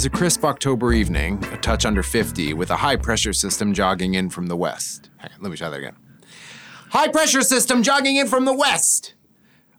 Was a crisp October evening, a touch under 50, with a high pressure system jogging in from the west. On, let me try that again. High pressure system jogging in from the west!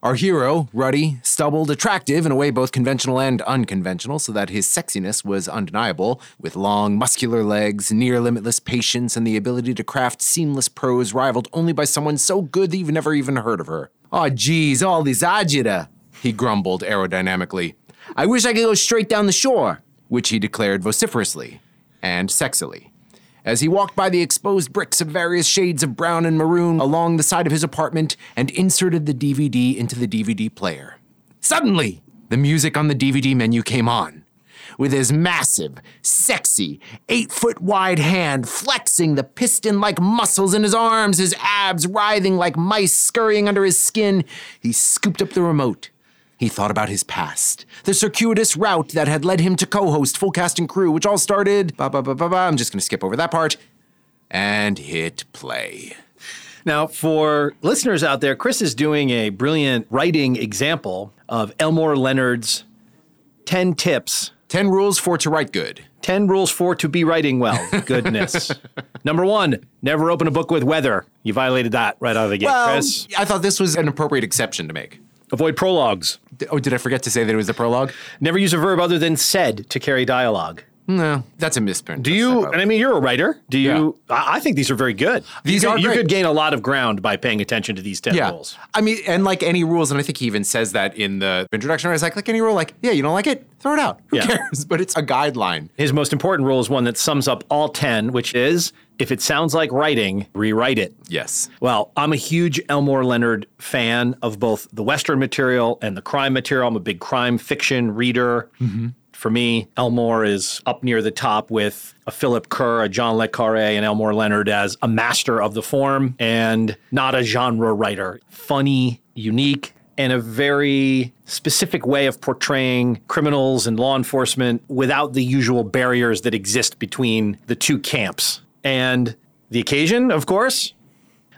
Our hero, ruddy, stubbled, attractive in a way both conventional and unconventional, so that his sexiness was undeniable, with long, muscular legs, near limitless patience, and the ability to craft seamless prose rivaled only by someone so good that you've never even heard of her. Aw, oh, all this agita, he grumbled aerodynamically. I wish I could go straight down the shore, which he declared vociferously and sexily as he walked by the exposed bricks of various shades of brown and maroon along the side of his apartment and inserted the DVD into the DVD player. Suddenly, the music on the DVD menu came on. With his massive, sexy, eight foot wide hand flexing the piston like muscles in his arms, his abs writhing like mice scurrying under his skin, he scooped up the remote he thought about his past, the circuitous route that had led him to co host Full Cast and Crew, which all started. Ba, ba, ba, ba, ba, I'm just going to skip over that part and hit play. Now, for listeners out there, Chris is doing a brilliant writing example of Elmore Leonard's 10 tips 10 rules for to write good. 10 rules for to be writing well. Goodness. Number one, never open a book with weather. You violated that right out of the gate, well, Chris. I thought this was an appropriate exception to make. Avoid prologues. Oh, did I forget to say that it was a prologue? Never use a verb other than said to carry dialogue. No, that's a misprint. Do you? And I mean, you're a writer. Do you? Yeah. I, I think these are very good. These you are. Could, you could gain a lot of ground by paying attention to these ten yeah. rules. I mean, and like any rules, and I think he even says that in the introduction. I was like, like any rule, like yeah, you don't like it, throw it out. Who yeah. cares? But it's a guideline. His most important rule is one that sums up all ten, which is if it sounds like writing, rewrite it. Yes. Well, I'm a huge Elmore Leonard fan of both the Western material and the crime material. I'm a big crime fiction reader. Mm-hmm. For me, Elmore is up near the top with a Philip Kerr, a John Le Carre, and Elmore Leonard as a master of the form and not a genre writer. Funny, unique, and a very specific way of portraying criminals and law enforcement without the usual barriers that exist between the two camps. And the occasion, of course,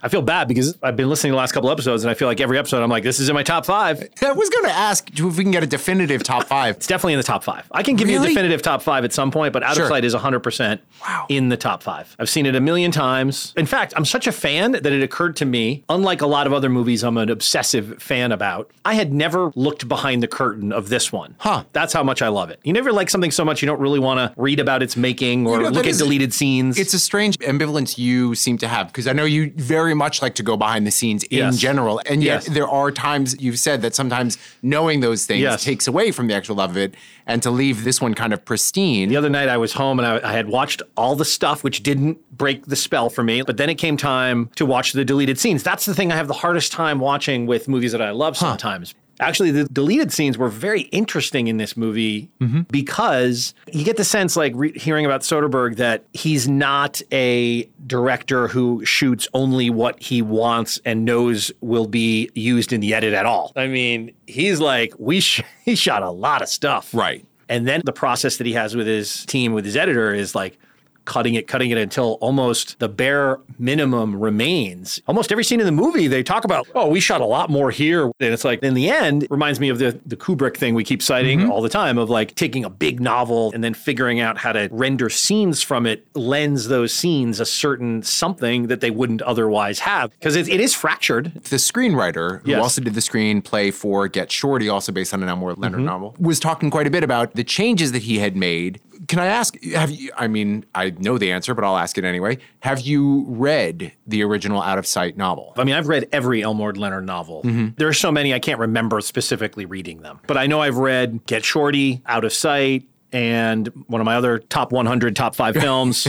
I feel bad because I've been listening to the last couple episodes, and I feel like every episode I'm like, this is in my top five. I was going to ask if we can get a definitive top five. it's definitely in the top five. I can give really? you a definitive top five at some point, but Out sure. of Sight is 100% wow. in the top five. I've seen it a million times. In fact, I'm such a fan that it occurred to me, unlike a lot of other movies I'm an obsessive fan about, I had never looked behind the curtain of this one. Huh. That's how much I love it. You never like something so much you don't really want to read about its making or you know, look at deleted scenes. It's a strange ambivalence you seem to have because I know you very much like to go behind the scenes in yes. general. And yet yes. there are times you've said that sometimes knowing those things yes. takes away from the actual love of it. And to leave this one kind of pristine. The other night I was home and I, I had watched all the stuff which didn't break the spell for me. But then it came time to watch the deleted scenes. That's the thing I have the hardest time watching with movies that I love sometimes. Actually, the deleted scenes were very interesting in this movie mm-hmm. because you get the sense, like re- hearing about Soderbergh, that he's not a director who shoots only what he wants and knows will be used in the edit at all. I mean, he's like, we sh- he shot a lot of stuff. Right. And then the process that he has with his team, with his editor, is like, cutting it, cutting it until almost the bare minimum remains. Almost every scene in the movie, they talk about, oh, we shot a lot more here. And it's like, in the end, reminds me of the, the Kubrick thing we keep citing mm-hmm. all the time of like taking a big novel and then figuring out how to render scenes from it, lends those scenes a certain something that they wouldn't otherwise have. Because it, it is fractured. The screenwriter, who yes. also did the screenplay for Get Shorty, also based on an Elmore Leonard mm-hmm. novel, was talking quite a bit about the changes that he had made can I ask? Have you? I mean, I know the answer, but I'll ask it anyway. Have you read the original Out of Sight novel? I mean, I've read every Elmore Leonard novel. Mm-hmm. There are so many I can't remember specifically reading them, but I know I've read Get Shorty, Out of Sight, and one of my other top 100, top five films.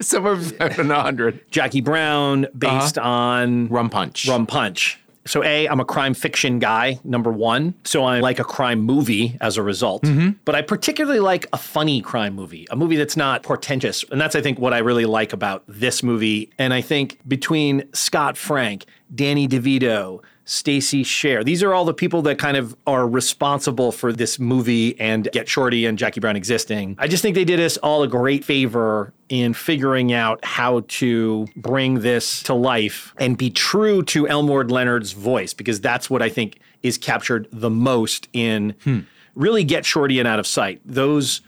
Some of them 100. Jackie Brown, based uh-huh. on Rum Punch. Rum Punch. So, A, I'm a crime fiction guy, number one. So, I like a crime movie as a result. Mm-hmm. But I particularly like a funny crime movie, a movie that's not portentous. And that's, I think, what I really like about this movie. And I think between Scott Frank, Danny DeVito, Stacey Sher. These are all the people that kind of are responsible for this movie and Get Shorty and Jackie Brown existing. I just think they did us all a great favor in figuring out how to bring this to life and be true to Elmore Leonard's voice because that's what I think is captured the most in hmm really get Shorty and Out of Sight. Those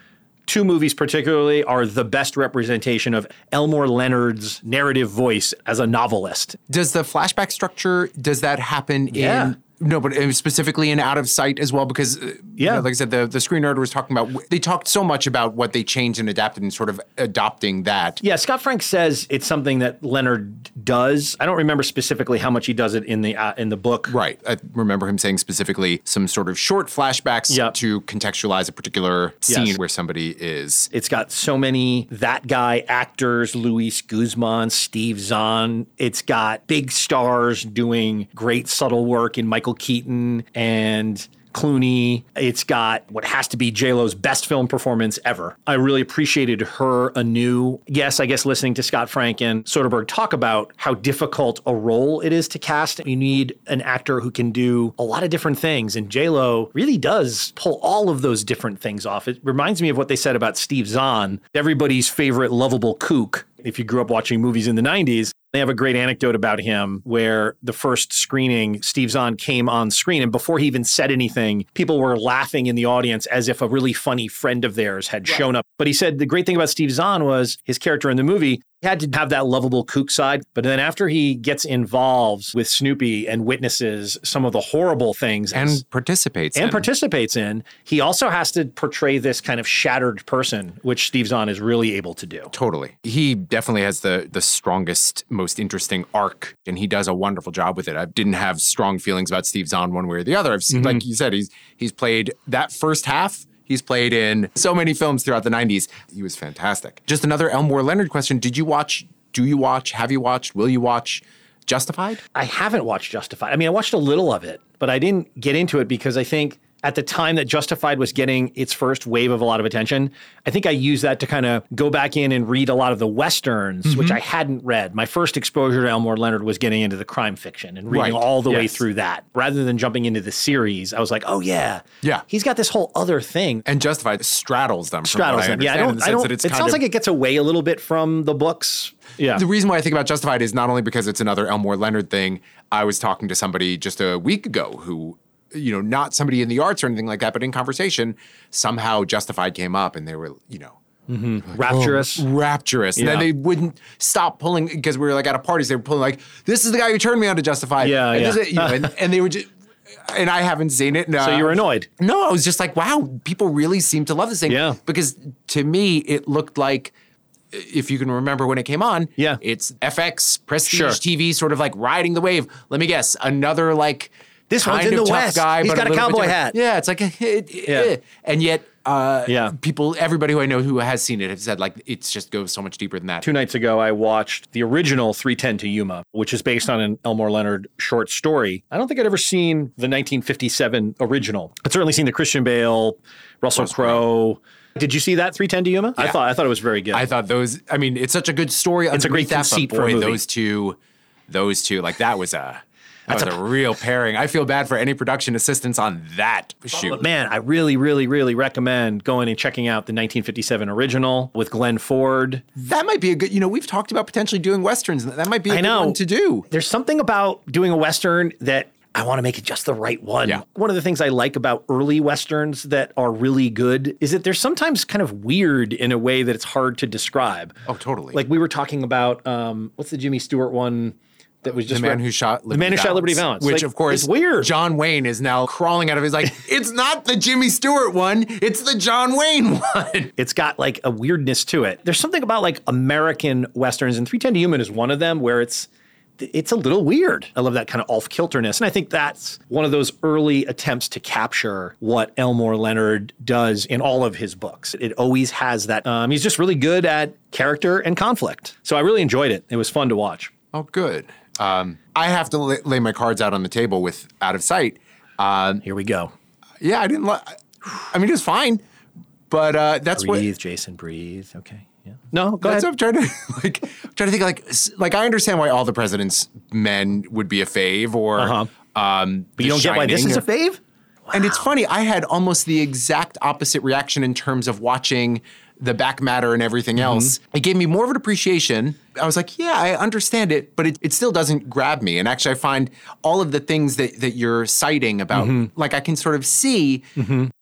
two movies particularly are the best representation of Elmore Leonard's narrative voice as a novelist. Does the flashback structure does that happen Yeah. in no, but uh, specifically in Out of Sight as well, because uh, you Yeah. know, like I said, the the screen was talking about. They talked so much about what they changed and adapted, and sort of adopting that. Yeah, Scott Frank says it's something that Leonard does. I don't remember specifically how much he does it in the uh, in the book. Right. I remember him saying specifically some sort of short flashbacks Yep. to contextualize a particular scene Yes. where somebody is. It's got so many that guy actors, Luis Guzman, Steve Zahn. It's got big stars doing great subtle work in Michael Keaton and Clooney. It's got what has to be JLo's best film performance ever. I really appreciated her anew. Yes, I guess listening to Scott Frank and Soderbergh talk about how difficult a role it is to cast. You need an actor who can do a lot of different things, and JLo really does pull all of those different things off. It reminds me of what they said about Steve Zahn, everybody's favorite lovable kook. If you grew up watching movies in the 90s, they have a great anecdote about him where the first screening, Steve Zahn came on screen, and before he even said anything, people were laughing in the audience as if a really funny friend of theirs had shown up. But he said the great thing about Steve Zahn was his character in the movie had to have that lovable kook side. But then after he gets involved with Snoopy and witnesses some of the horrible things And participates. and in. participates in, he also has to portray this kind of shattered person, which Steve Zahn is really able to do. Totally. He definitely has the the strongest, most interesting arc, and he does a wonderful job with it. I didn't have strong feelings about Steve Zahn one way or the other. I've seen, Mm-hmm. like you said, he's he's played that first half. He's played in so many films throughout the '90s. He was fantastic. Just another Elmore Leonard question: Did you watch? Do you watch? Have you watched? Will you watch? Justified? I haven't watched Justified. I mean, I watched a little of it, but I didn't get into it because I think at the time that Justified was getting its first wave of a lot of attention, I think I used that to kind of go back in and read a lot of the westerns, which mm-hmm. I hadn't read. My first exposure to Elmore Leonard was getting into the crime fiction and reading Right. all the way through that. Rather than jumping into the series, I was like, oh yeah, Yeah. he's got this whole other thing. And Justified straddles them. Straddles them. Yeah, I don't. I don't. It sounds of- like it gets away a little bit from the books. Yeah. The reason why I think about Justified is not only because it's another Elmore Leonard thing. I was talking to somebody just a week ago who, you know, not somebody in the arts or anything like that, but in conversation, somehow Justified came up and they were, you know, mm-hmm. oh, Rapturous. rapturous. And then they wouldn't stop pulling because we were like at a party, they were pulling like, this is the guy who turned me on to Justified. Yeah, and yeah. you know, and, and they were just, and I haven't seen it. so uh, you were annoyed. No, I was just like, wow, people really seem to love this thing. Yeah. Because to me, it looked like, if you can remember when it came on, Yeah. it's FX, prestige Sure. TV, sort of like riding the wave. Let me guess, another like This one's kind in of the tough West. guy. He's got a little bit cowboy hat. Yeah, it's like, it, it- Yeah. eh. and yet, uh, Yeah. people, everybody who I know who has seen it have said like it's just goes so much deeper than that. Two nights ago, I watched the original 310 to Yuma, which is based on an Elmore Leonard short story. I don't think I'd ever seen the 1957 original. I'd certainly seen the Christian Bale, Russell Crowe. Did you see that 310 to Yuma? I thought I thought it was very good. I thought those. I mean, it's such a good story. It's a great underneath that, but conceit for a movie. Those two, those two, like that was a. That was a, real pairing. I feel bad for any production assistants on that shoot. man, I really, really, really recommend going and checking out the 1957 original with Glenn Ford. That might be a good. You know, we've talked about potentially doing westerns. That might be a I good know. one to do. There's something about doing a Western that I want to make it just the right one. Yeah. One of the things I like about early Westerns that are really good is that they're sometimes kind of weird in a way that it's hard to describe. Oh, totally. Like we were talking about, um, what's the Jimmy Stewart one that was the just man re- who shot Liberty Man Who Shot Liberty Valance. which Like, of course weird. John Wayne is now crawling out of his like. it's not the Jimmy Stewart one. It's the John Wayne one. It's got like a weirdness to it. There's something about like American westerns, and 310 to Yuma is one of them where it's it's a little weird. I love that kind of off kilterness, and I think that's one of those early attempts to capture what Elmore Leonard does in all of his books. It always has that. Um, he's just really good at character and conflict. So I really enjoyed it. It was fun to watch. Oh, good. Um, I have to lay, lay my cards out on the table with Out of Sight. Um, Here we go. yeah, I didn't. Li- I mean, it was fine, but uh, that's what. Breathe, Jason. Breathe. Okay. Yeah. No, go That's ahead. what I'm trying to like. Trying to think like like I understand why all the president's men would be a fave or. Uh-huh. Um, But you don't get why this is a fave. And it's funny, I had almost the exact opposite reaction in terms of watching the back matter and everything Mm-hmm. else. It gave me more of an appreciation I was like, yeah, I understand it, but it, it still doesn't grab me. And actually, I find all of the things that, that you're citing about, Mm-hmm. like, I can sort of see.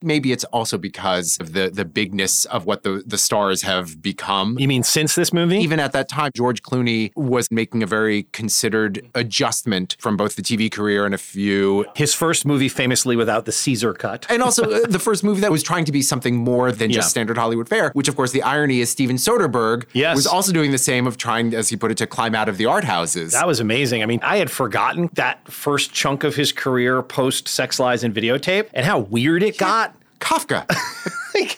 Maybe it's also because of the the bigness of what the the stars have become. You mean since this movie? Even at that time, George Clooney was making a very considered adjustment from both the TV career and a few His first movie, famously without the Caesar cut. and also uh, the first movie that was trying to be something more than just standard Hollywood fare, which of course the irony is Steven Soderbergh Yes. was also doing the same of trying, as he put it, to climb out of the art houses. That was amazing. I mean, I had forgotten that first chunk of his career post Sex Lies and Videotape and how weird it got. Kafka.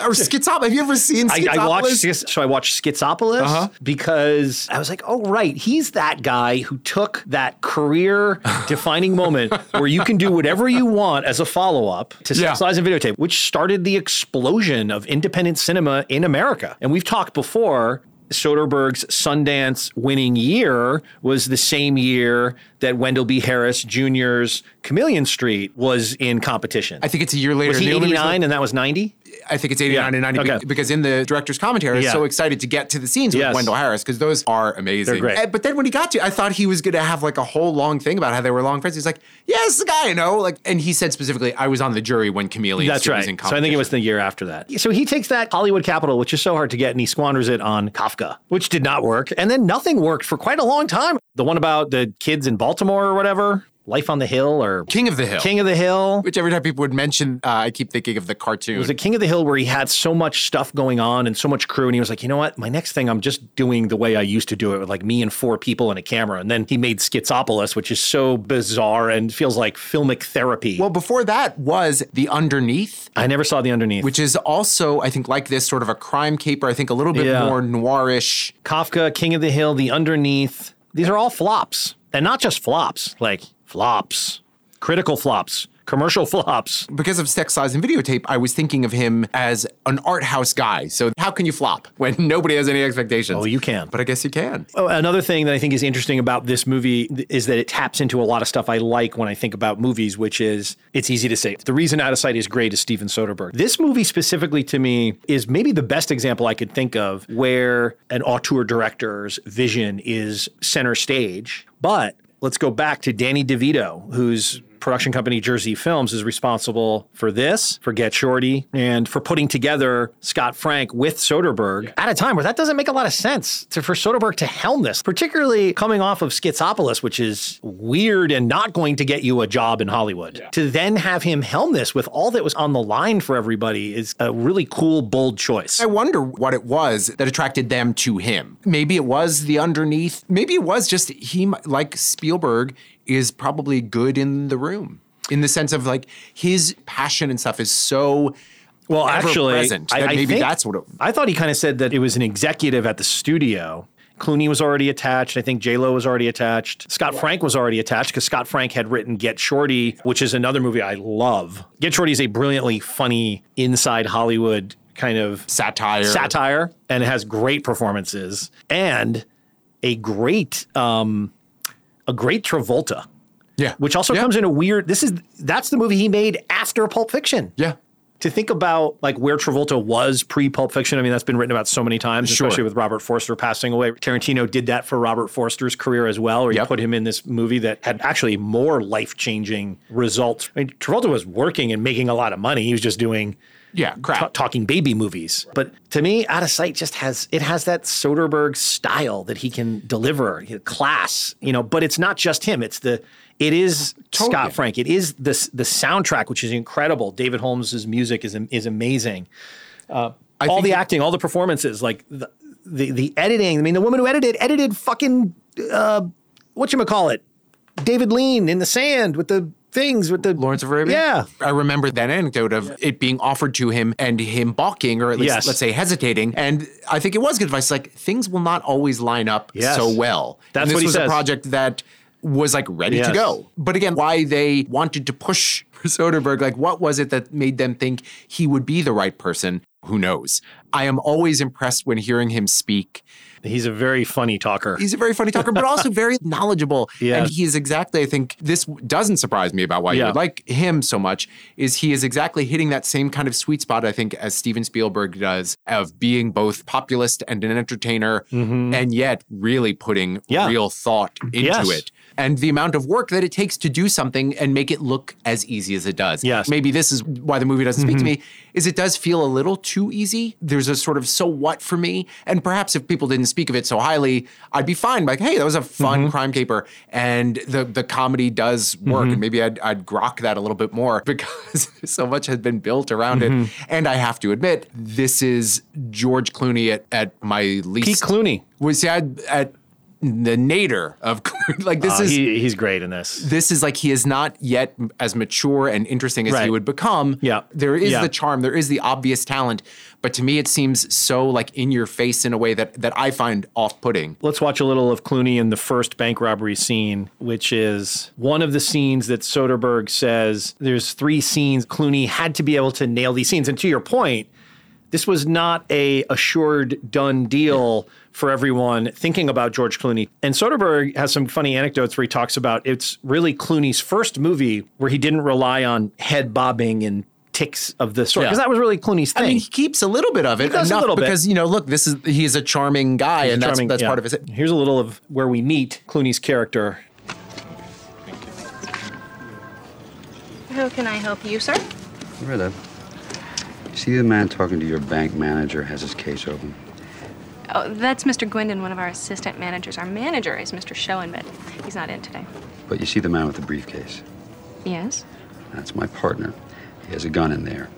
or Schizop. Have you ever seen I, Schizopolis? I watched Schis- so I watched Schizopolis Uh-huh. because I was like, oh right, he's that guy who took that career defining moment where you can do whatever you want as a follow up to Sex Yeah. Lies and Videotape, which started the explosion of independent cinema in America. And we've talked before. Soderbergh's Sundance winning year was the same year that Wendell B. Harris Jr.'s Chameleon Street was in competition. I think it's a year later. was he The only 89 and that was 90? I think it's 89 Yeah. and 90 Okay. because in the director's commentary, I was Yeah. so excited to get to the scenes with Wendell Harris because those are amazing. They're great. And- But then when he got to, I thought he was going to have like a whole long thing about how they were long friends. He's like, yeah, this is the guy I know. Like, and he said specifically, I was on the jury when Chameleon That's Street right. was in competition. So I think it was the year after that. So he takes that Hollywood capital, which is so hard to get, and he squanders it on Kafka, which did not work. And then nothing worked for quite a long time. The one about the kids in Baltimore or whatever, Life on the Hill or King of the Hill. King of the Hill. Which every time people would mention, uh, I keep thinking of the cartoon. It was a King of the Hill where he had so much stuff going on and so much crew. And he was like, you know what? My next thing, I'm just doing the way I used to do it with like me and four people and a camera. And then he made Schizopolis, which is so bizarre and feels like filmic therapy. well, before that was The Underneath, I never saw the underneath. which is also, I think, like this sort of a crime caper. I think a little bit Yeah. more noirish. Kafka, King of the Hill, The Underneath. These are all flops. And not just flops, like flops, critical flops, commercial flops. Because of Sex, Lies, and Videotape, I was thinking of him as an art house guy. So how can you flop when nobody has any expectations? Oh, you can. But I guess you can. Oh, Another thing that I think is interesting about this movie is that it taps into a lot of stuff I like when I think about movies, which is it's easy to say. The reason Out of Sight is great is Steven Soderbergh. This movie specifically to me is maybe the best example I could think of where an auteur director's vision is center stage. But let's go back to Danny DeVito, whose production company Jersey Films is responsible for this, for Get Shorty, and for putting together Scott Frank with Soderbergh at a time where that doesn't make a lot of sense to, for Soderbergh to helm this, particularly coming off of Schizopolis, which is weird and not going to get you a job in Hollywood. To then have him helm this with all that was on the line for everybody is a really cool, bold choice. I wonder what it was that attracted them to him. Maybe it was the underneath. Maybe it was just he, like Spielberg, is probably good in the room in the sense of like his passion and stuff is so Well, actually, present I, I maybe think- that's what it. I thought he kind of said that it was an executive at the studio. Clooney was already attached. I think J Lo was already attached. Scott Frank was already attached because Scott Frank had written Get Shorty, which is another movie I love. Get Shorty is a brilliantly funny inside Hollywood kind of Satire. satire, and it has great performances and a great um, a great Travolta, Yeah. which also Yeah. comes in a weird. This is that's the movie he made after Pulp Fiction Yeah. to think about like where Travolta was pre Pulp Fiction, I mean that's been written about so many times, Sure. especially with Robert Forster passing away. Tarantino did that for Robert Forster's career as well, where he put him in this movie that had actually more life changing results. I mean, Travolta was working and making a lot of money. He was just doing Yeah. Crap. ta- talking baby movies. But to me, Out of Sight just has it has that Soderbergh style that he can deliver, you know, class, you know. But it's not just him; it's the it is Totally. Scott Frank. It is the the soundtrack, which is incredible. David Holmes's music is is amazing. Uh, all the it- acting, all the performances, like the, the the editing. I mean, the woman who edited edited fucking uh, what you call it, David Lean in the sand with the things with the Lawrence of Arabia? Yeah, I remember that anecdote of it being offered to him and him balking or at least, Yes. let's say, hesitating. And I think it was good advice. Like, things will not always line up Yes. so well. That's and this what he was says. a project that was like ready to go. But again, why they wanted to push Soderbergh, like, what was it that made them think he would be the right person? Who knows? I am always impressed when hearing him speak. He's a very funny talker. He's a very funny talker, but also very knowledgeable. Yeah. And he is exactly, I think, this doesn't surprise me about why you would like him so much, is he is exactly hitting that same kind of sweet spot, I think, as Steven Spielberg does, of being both populist and an entertainer, and yet really putting Mm-hmm. Yeah. real thought into Yes. it. And the amount of work that it takes to do something and make it look as easy as it does. Yes. Mm-hmm. Maybe this is why the movie doesn't speak to me, is it does feel a little too easy. There's a sort of so what for me. And perhaps if people didn't speak of it so highly, I'd be fine. Like, hey, that was a fun Mm-hmm. crime caper. And the the comedy does work. And maybe I'd, I'd grok that a little bit more because so much has been built around Mm-hmm. it. And I have to admit, this is George Clooney at, at my least. Pete Clooney. Was at, at the nadir of. Like, this Uh, is he, he's great in this. this is like he is not yet as mature and interesting as he would become. Yeah. There is Yeah. the charm, there is the obvious talent, but to me it seems so like in your face in a way that that I find off-putting. Let's watch a little of Clooney in the first bank robbery scene, which is one of the scenes that Soderbergh says there's three scenes. Clooney had to be able to nail these scenes. And to your point, this was not a assured done deal for everyone thinking about George Clooney. And Soderbergh has some funny anecdotes where he talks about it's really Clooney's first movie where he didn't rely on head bobbing and ticks of the sort Yeah. because that was really Clooney's thing. I mean, he keeps a little bit of it does a enough little bit. because you know, look, this is he is a charming guy, and that's Charming, that's yeah. part of his. Here's a little of where we meet Clooney's character. How can I help you, sir? Rita, you see the man talking to your bank manager has his case open? Oh, that's Mr. Gwendon, one of our assistant managers. Our manager is Mr. Schoen, but he's not in today. But you see the man with the briefcase? Yes? That's my partner. He has a gun in there.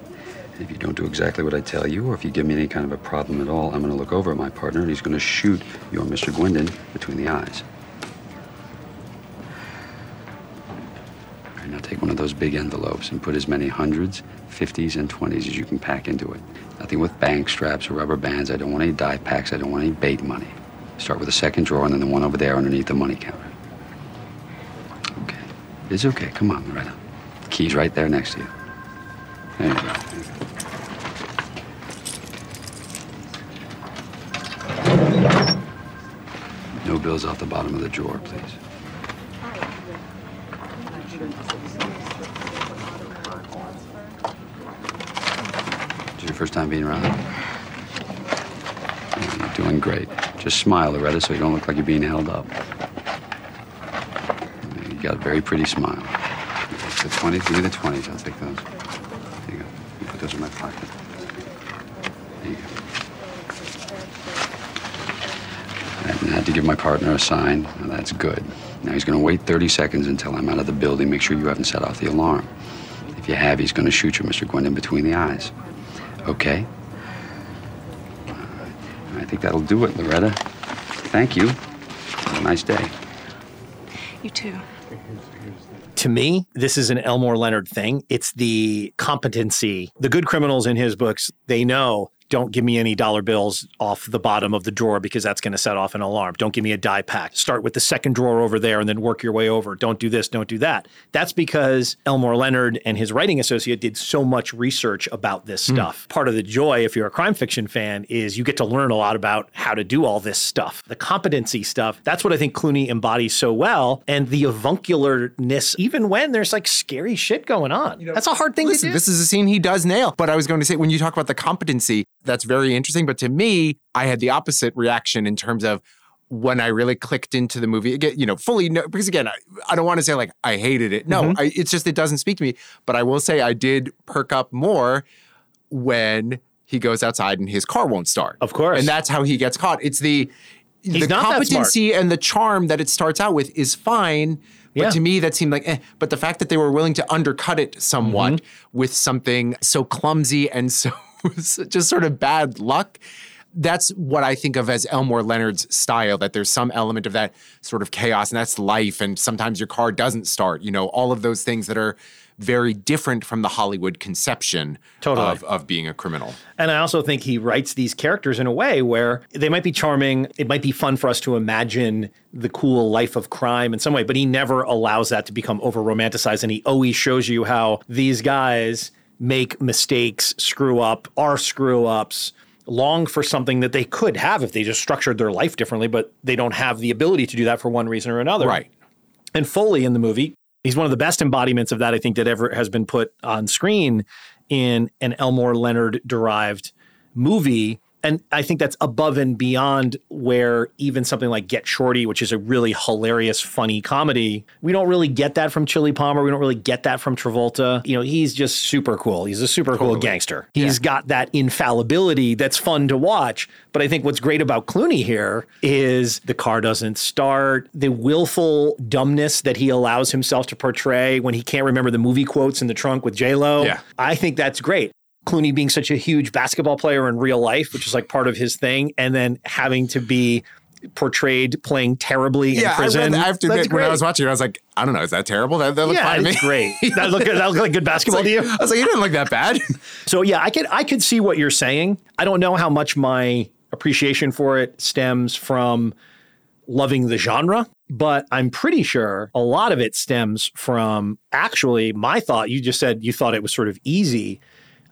And if you don't do exactly what I tell you, or if you give me any kind of a problem at all, I'm going to look over at my partner and he's going to shoot your Mr. Gwendon between the eyes. Right, now take one of those big envelopes and put as many hundreds, fifties, and twenties as you can pack into it. Nothing with bank straps or rubber bands. I don't want any die packs. I don't want any bait money. Start with the second drawer and then the one over there underneath the money counter. Okay. It's okay. Come on, Loretta. The key's right there next to you. There you go. No bills off the bottom of the drawer, please. Your first time being around? You're doing great. Just smile, Loretta, so you don't look like you're being held up. You got a very pretty smile. The 20s, give me the 20s. I'll take those. There you go. You put those in my pocket. There you go. I had to give my partner a sign. Now, that's good. Now he's going to wait 30 seconds until I'm out of the building. Make sure you haven't set off the alarm. If you have, he's going to shoot you, Mr. Gwendon, between the eyes. Okay? I think that'll do it, Loretta. Thank you. Have a nice day. You too. To me, this is an Elmore Leonard thing. It's the competency. The good criminals in his books, they know don't give me any dollar bills off the bottom of the drawer because that's going to set off an alarm. Don't give me a die pack. Start with the second drawer over there and then work your way over. Don't do this, don't do that. That's because Elmore Leonard and his writing associate did so much research about this hmm. stuff. Part of the joy, if you're a crime fiction fan, is you get to learn a lot about how to do all this stuff. The competency stuff, that's what I think Clooney embodies so well. And the avuncularness, even when there's like scary shit going on. that's a hard thing Listen, to do. this is a scene he does nail. But I was going to say, when you talk about the competency, that's very interesting. But to me, I had the opposite reaction in terms of when I really clicked into the movie. Again, you know, fully no, because again, I, I don't want to say like I hated it. No, Mm-hmm. I, it's just it doesn't speak to me. But I will say I did perk up more when he goes outside and his car won't start. Of course. and that's how he gets caught. It's the the that smart. competency and the charm that it starts out with is fine. But Yeah. to me, that seemed like, eh. But the fact that they were willing to undercut it somewhat Mm-hmm. with something so clumsy and so just sort of bad luck, that's what I think of as Elmore Leonard's style. That there's some element of that sort of chaos, and that's life. And sometimes your car doesn't start. You know, all of those things that are very different from the Hollywood conception Totally. of, of being a criminal. And I also think he writes these characters in a way where they might be charming. It might be fun for us to imagine the cool life of crime in some way, but he never allows that to become over romanticized. And he always shows you how these guys make mistakes, screw up, are screw ups, long for something that they could have if they just structured their life differently, but they don't have the ability to do that for one reason or another. Right. And Foley in the movie, he's one of the best embodiments of that I think that ever has been put on screen in an Elmore Leonard derived movie. And I think that's above and beyond where even something like Get Shorty, which is a really hilarious, funny comedy, we don't really get that from Chili Palmer. We don't really get that from Travolta. You know, he's just super cool. He's a super cool gangster. He's got that infallibility that's fun to watch. But I think what's great about Clooney here is the car doesn't start, the willful dumbness that he allows himself to portray when he can't remember the movie quotes in the trunk with J Lo. Yeah. I think that's great. Clooney being such a huge basketball player in real life, which is like part of his thing, and then having to be portrayed playing terribly in Yeah, I, prison. read, I have to admit, when I was watching it, I was like, I don't know, is that terrible? That, that looked yeah, fine to it's me. great. That look that look like good basketball to you. I was like, it didn't look that bad. So yeah, I could I could see what you're saying. I don't know how much my appreciation for it stems from loving the genre, but I'm pretty sure a lot of it stems from actually my thought. You just said you thought it was sort of easy.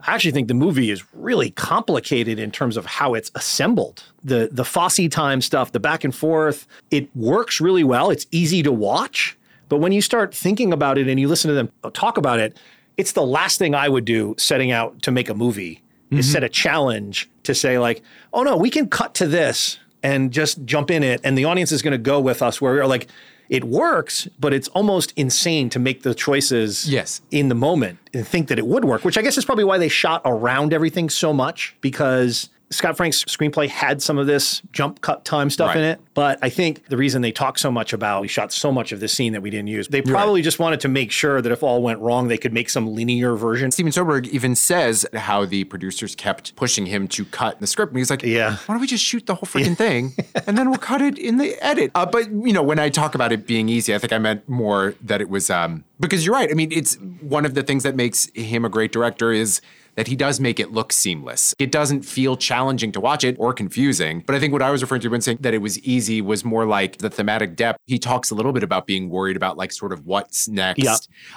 I actually think the movie is really complicated in terms of how it's assembled. The the Fosse time stuff, the back and forth, it works really well. It's easy to watch, but when you start thinking about it and you listen to them talk about it, it's the last thing I would do setting out to make a movie is mm-hmm. set a challenge to say like, "Oh no, we can cut to this and just jump in it and the audience is going to go with us where we're like it works, but it's almost insane to make the choices Yes. in the moment and think that it would work, which I guess is probably why they shot around everything so much because Scott Frank's screenplay had some of this jump cut time stuff in it. But I think the reason they talk so much about we shot so much of this scene that we didn't use, they probably just wanted to make sure that if all went wrong, they could make some linear version. Steven Soderbergh even says how the producers kept pushing him to cut the script. And he's like, Yeah. why don't we just shoot the whole freaking thing and then we'll cut it in the edit? Uh, but, you know, when I talk about it being easy, I think I meant more that it was, um, because you're right. I mean, it's one of the things that makes him a great director is that he does make it look seamless. It doesn't feel challenging to watch it or confusing. But I think what I was referring to when saying that it was easy was more like the thematic depth. He talks a little bit about being worried about like sort of what's next.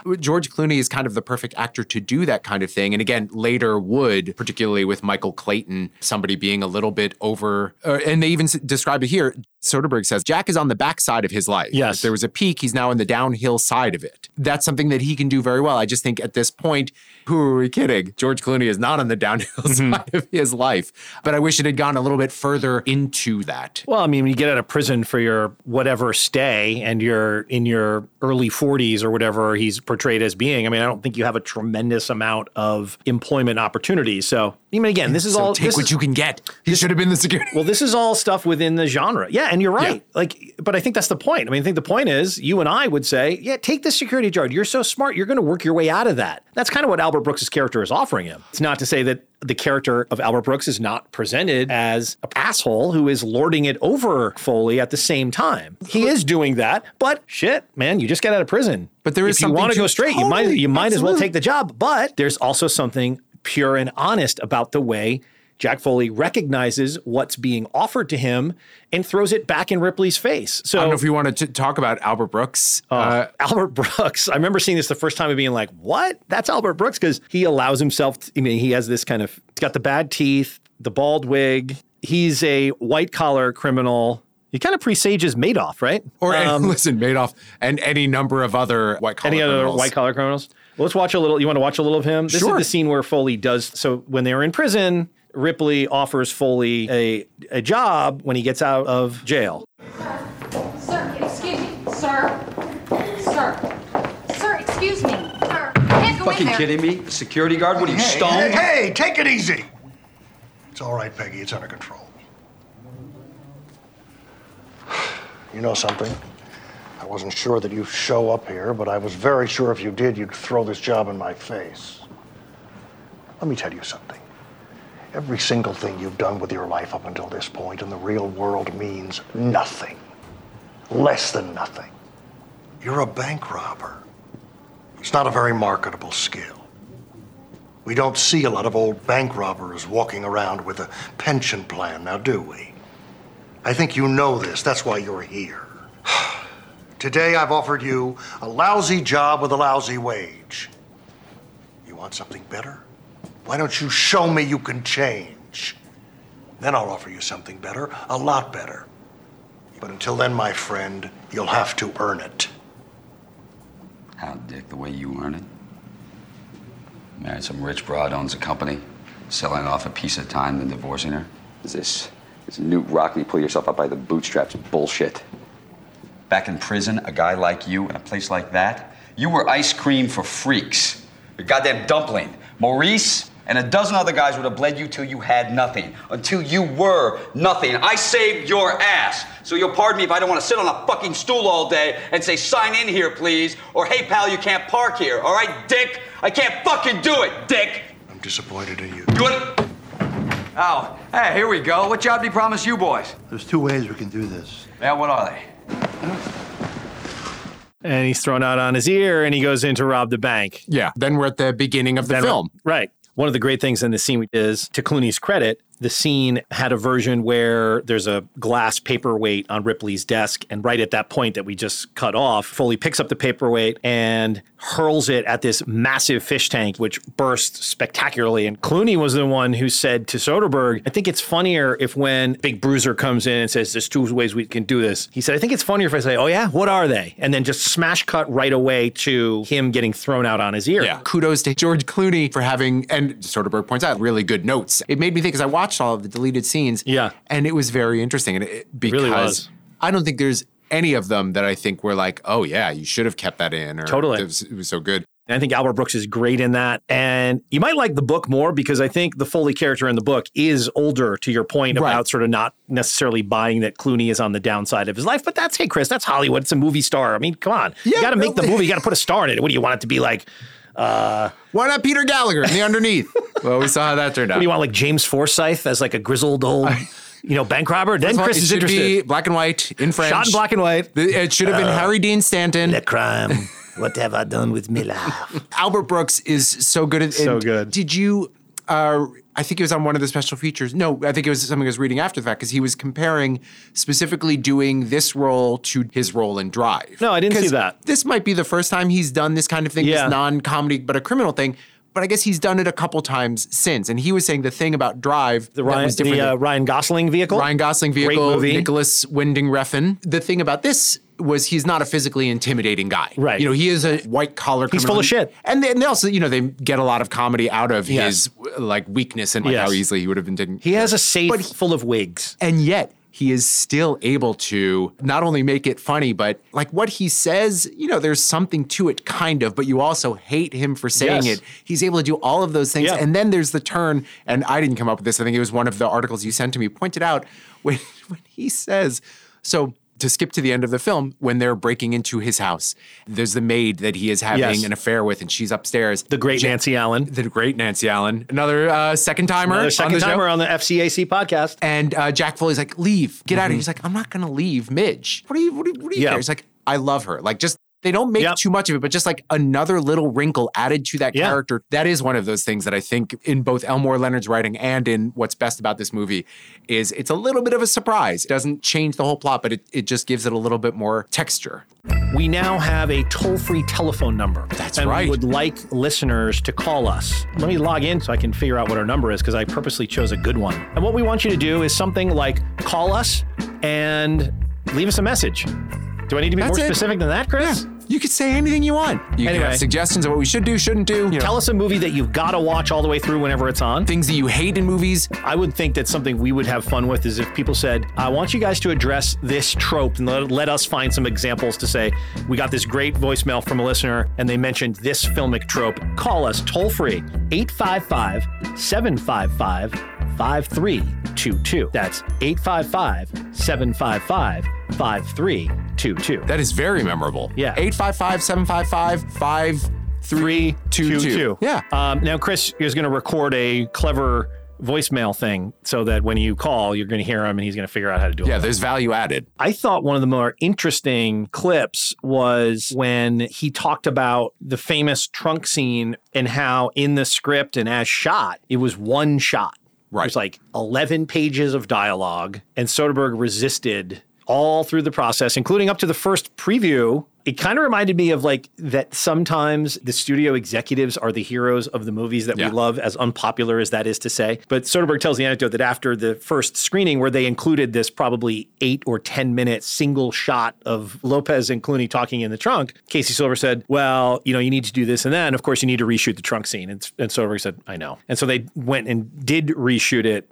Yeah. George Clooney is kind of the perfect actor to do that kind of thing. And again, later would, particularly with Michael Clayton, somebody being a little bit over, uh, and they even s- describe it here. Soderbergh says Jack is on the backside of his life. Yes. If there was a peak, he's now on the downhill side of it. That's something that he can do very well. I just think at this point, who are we kidding? George Clooney is not on the downhill mm-hmm. side of his life. But I wish it had gone a little bit further into that. Well, I mean, when you get out of prison for your whatever stay and you're in your early 40s or whatever he's portrayed as being, I mean, I don't think you have a tremendous amount of employment opportunities. So, I mean, again, this is So all take what is- you can get. He should have been the security. Well, this is all stuff within the genre. Yeah, and you're right. Like, but I think that's the point. I mean, I think the point is you and I would say, yeah, take the security guard. You're so smart. You're going to work your way out of that. That's kind of what Albert Brooks' character is offering him. It's not to say that the character of Albert Brooks is not presented as an asshole who is lording it over Foley at the same time. He is doing that, but shit, man, you just got out of prison. But there is if you want to to- go straight, you might you might as well take the job. But there's also something pure and honest about the way Jack Foley recognizes what's being offered to him and throws it back in Ripley's face. So I don't know if you want to talk about Albert Brooks. uh, Albert Brooks, I remember seeing this the first time and being like, what? That's Albert Brooks because he allows himself, to, I mean, he has this kind of, he's got the bad teeth, the bald wig. He's a white collar criminal. He kind of presages Madoff, right? or Um, listen, Madoff and any number of other white collar Any other criminals. white collar criminals? Well, let's watch a little. You want to watch a little of him? This Sure. is the scene where Foley does. So when they're in prison, Ripley offers Foley a, a job when he gets out of jail. Sir, excuse me. Sir. Sir. Sir, excuse me. Sir, can't go in Fucking there. kidding me? A security guard? What are you, Hey, stoned? Hey, hey, take it easy. It's all right, Peggy. It's under control. You know something? I wasn't sure that you'd show up here, but I was very sure if you did, you'd throw this job in my face. Let me tell you something. Every single thing you've done with your life up until this point in the real world means nothing. Less than nothing. You're a bank robber. It's not a very marketable skill. We don't see a lot of old bank robbers walking around with a pension plan, now do we? I think you know this. That's why you're here. Today I've offered you a lousy job with a lousy wage. You want something better? Why don't you show me you can change? Then I'll offer you something better, a lot better. But until then, my friend, you'll have to earn it. How, Dick, the way you earn it? Married some rich broad, owns a company, selling off a piece of time, then divorcing her? Is this, this Knute Rockne pull yourself up by the bootstraps bullshit? Back in prison, a guy like you in a place like that, you were ice cream for freaks. Your goddamn dumpling. Maurice and a dozen other guys would have bled you till you had nothing. Until you were nothing. I saved your ass. So you'll pardon me if I don't want to sit on a fucking stool all day and say, sign in here, please. Or, hey, pal, you can't park here. All right, Dick? I can't fucking do it, Dick. I'm disappointed in you. Do it. Oh, hey, here we go. What job did he promise you boys? There's two ways we can do this. Yeah, what are they? And he's thrown out on his ear and he goes in to rob the bank. Yeah. Then we're at the beginning of the Then- film. Right. One of the great things in the scene is, to Clooney's credit, the scene had a version where there's a glass paperweight on Ripley's desk. And right at that point that we just cut off, Foley picks up the paperweight and hurls it at this massive fish tank, which bursts spectacularly. And Clooney was the one who said to Soderbergh, I think it's funnier if when Big Bruiser comes in and says, There's two ways we can do this. He said, I think it's funnier if I say, Oh, yeah, what are they? And then just smash cut right away to him getting thrown out on his ear. Yeah. Kudos to George Clooney for having, and Soderbergh points out, really good notes. It made me think because I watched all of the deleted scenes. Yeah. And it was very interesting. And it, because really was. I don't think there's any of them that I think were like, oh, yeah, you should have kept that in. Or Totally. It was, it was so good. And I think Albert Brooks is great in that. And you might like the book more because I think the Foley character in the book is older to your point Right. about sort of not necessarily buying that Clooney is on the downside of his life. But that's, hey, Chris, that's Hollywood. It's a movie star. I mean, come on. you got to make the movie. You got to put a star in it. What do you want it to be like? Uh, Why not Peter Gallagher in the underneath? well, we saw how that turned out. What do you want, like James Forsyth as like a grizzled old, you know, bank robber? Then Chris it is should interested. be black and white in French. Shot in black and white. It should have been Harry Dean Stanton. The crime. what have I done with my life? Albert Brooks is so good at So good. Did you? Uh, I think it was on one of the special features. No, I think it was something I was reading after the fact because he was comparing specifically doing this role to his role in Drive. No, I didn't see that. This might be the first time he's done this kind of thing, Yeah. this non-comedy but a criminal thing. But I guess he's done it a couple times since. And he was saying the thing about Drive The that Ryan, the uh, Ryan Gosling vehicle. Ryan Gosling vehicle. Nicolas Winding Refn. The thing about this was he's not a physically intimidating guy. Right. You know, he is a white collar He's full of shit. And they, and they also, you know, they get a lot of comedy out of Yes. his like weakness and like Yes. how easily he would have been taken. He has a safe But full of wigs. and yet he is still able to not only make it funny, but like what he says, you know, there's something to it kind of, but you also hate him for saying Yes. it. He's able to do all of those things. Yeah. And then there's the turn, and I didn't come up with this. I think it was one of the articles you sent to me pointed out when when he says, so to skip to the end of the film, when they're breaking into his house, there's the maid that he is having Yes. an affair with, and she's upstairs. The great Ja- Nancy Allen. The great Nancy Allen. Another uh, second timer. Another on second the show. timer on the FCAC podcast. And uh, Jack Foley's like, leave, get out of here. He's like, I'm not going to leave Midge. What do you, what do you, what do you Yeah. care? He's like, I love her. Like, just, they don't make Yep. too much of it, but just like another little wrinkle added to that Yeah. character. That is one of those things that I think in both Elmore Leonard's writing and in what's best about this movie is it's a little bit of a surprise. It doesn't change the whole plot, but it, it just gives it a little bit more texture. We now have a toll free telephone number. That's and right. We would like listeners to call us. Let me log in so I can figure out what our number is because I purposely chose a good one. And what we want you to do is something like call us and leave us a message. Do I need to be That's more it. specific than that, Chris? You could say anything you want. You can Anyway. have suggestions of what we should do, shouldn't do. You know, Tell us a movie that you've got to watch all the way through whenever it's on. things that you hate in movies. I would think that something we would have fun with is if people said, I want you guys to address this trope and let, let us find some examples to say, we got this great voicemail from a listener and they mentioned this filmic trope. Call us toll free 855 755 5322. That's 855 755 5322. That is very memorable. Yeah. 855 755 5322. Yeah. Um, now, Chris is going to record a clever voicemail thing so that when you call, you're going to hear him and he's going to figure out how to do it. Yeah, there's value added. I thought one of the more interesting clips was when he talked about the famous trunk scene and how in the script and as shot, it was one shot. Right. Was like 11 pages of dialogue, and Soderbergh resisted all through the process, including up to the first preview. It kind of reminded me of like that sometimes the studio executives are the heroes of the movies that Yeah. we love, as unpopular as that is to say. But Soderbergh tells the anecdote that after the first screening, where they included this probably eight or 10 minute single shot of Lopez and Clooney talking in the trunk, Casey Silver said, Well, you know, you need to do this and then, of course, you need to reshoot the trunk scene. And, and Soderbergh said, I know. And so they went and did reshoot it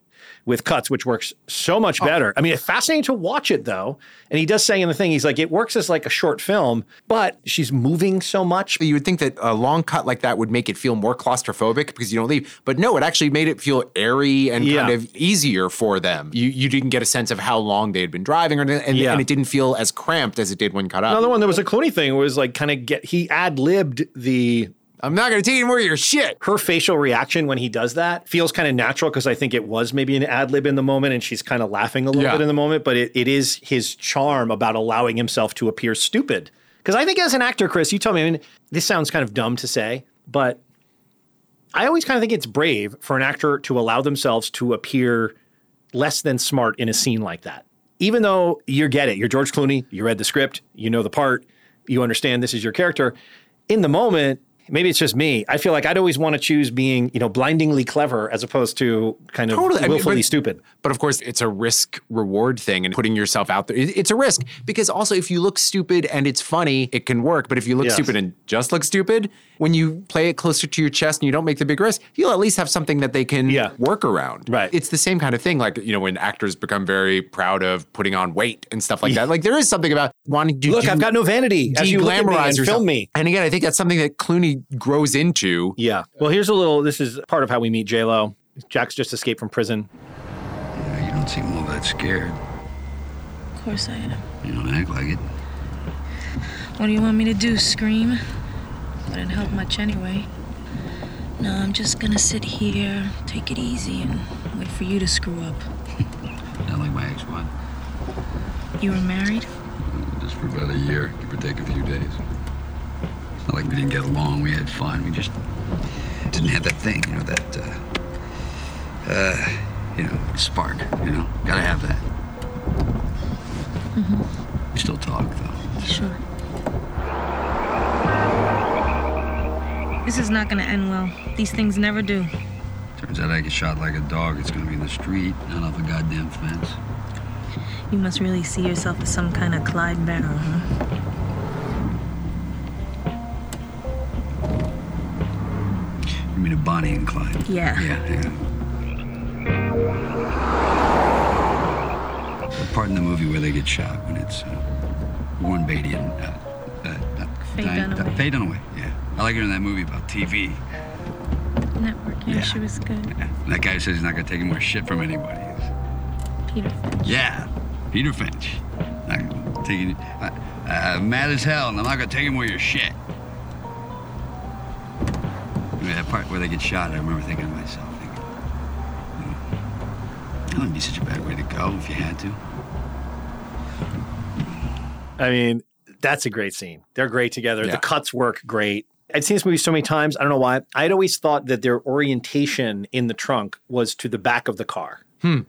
with cuts, which works so much oh. better. I mean, it's fascinating to watch it though. And he does say in the thing, he's like, it works as like a short film, but she's moving so much. You would think that a long cut like that would make it feel more claustrophobic because you don't leave. But no, it actually made it feel airy and Yeah. kind of easier for them. You you didn't get a sense of how long they had been driving, or, and, Yeah. and it didn't feel as cramped as it did when cut up. Another one, there was a Clooney thing was like kind of get, he ad libbed the I'm not going to take any more of your shit. her facial reaction when he does that feels kind of natural because I think it was maybe an ad lib in the moment and she's kind of laughing a little Yeah. bit in the moment, but it, it is his charm about allowing himself to appear stupid. Because I think as an actor, Chris, you told me, I mean, this sounds kind of dumb to say, but I always kind of think it's brave for an actor to allow themselves to appear less than smart in a scene like that. Even though you get it, you're George Clooney, you read the script, you know the part, you understand this is your character. In the moment, maybe it's just me. I feel like I'd always want to choose being, you know, blindingly clever as opposed to kind of Totally. I mean, willfully but- stupid. But of course, it's a risk reward thing and putting yourself out there. It's a risk because also if you look stupid and it's funny, it can work. But if you look Yes. stupid and just look stupid, when you play it closer to your chest and you don't make the big risk, you'll at least have something that they can Yeah. work around. Right. It's the same kind of thing. Like, you know, when actors become very proud of putting on weight and stuff like that. Like there is something about wanting to Look, do- I've got no vanity. As you look at me de-glamorize and film me. And again, I think that's something that Clooney grows into. Yeah. Well, here's a little. This is part of how we meet J Lo. Jack's just escaped from prison. You, know, you don't seem all that scared. Of course I am. You don't act like it. What do you want me to do? Scream? Wouldn't help much anyway. No, I'm just gonna sit here, take it easy, and wait for you to screw up. Not like my ex-wife. You were married? Just for about a year, give or take a few days. Not like we didn't get along. We had fun. We just didn't have that thing, you know, that, uh, uh, you know, spark, you know. Gotta have that. Mm-hmm. We still talk, though. Sure. This is not gonna end well. These things never do. Turns out I get shot like a dog. It's gonna be in the street, not off a goddamn fence. You must really see yourself as some kind of Clyde Barrow, huh? You mean a Bonnie and Clyde? Yeah. Yeah, yeah. The part in the movie where they get shot when it's uh, Warren Beatty and uh, uh, uh, Faye Diane- Dunaway. Faye Dunaway, yeah. I like her in that movie about TV. Network, yeah, Yeah. she was good. Yeah. That guy says he's not gonna take any more shit from anybody. Peter Finch. Yeah, Peter Finch. Not gonna take any, uh, uh, mad as hell, and I'm not gonna take any more of your shit. I mean, that part where they get shot, I remember thinking to myself, thinking, hmm, that wouldn't be such a bad way to go if you had to. I mean, that's a great scene. They're great together. Yeah. The cuts work great. I'd seen this movie so many times. I don't know why. I'd always thought that their orientation in the trunk was to the back of the car. Hmm.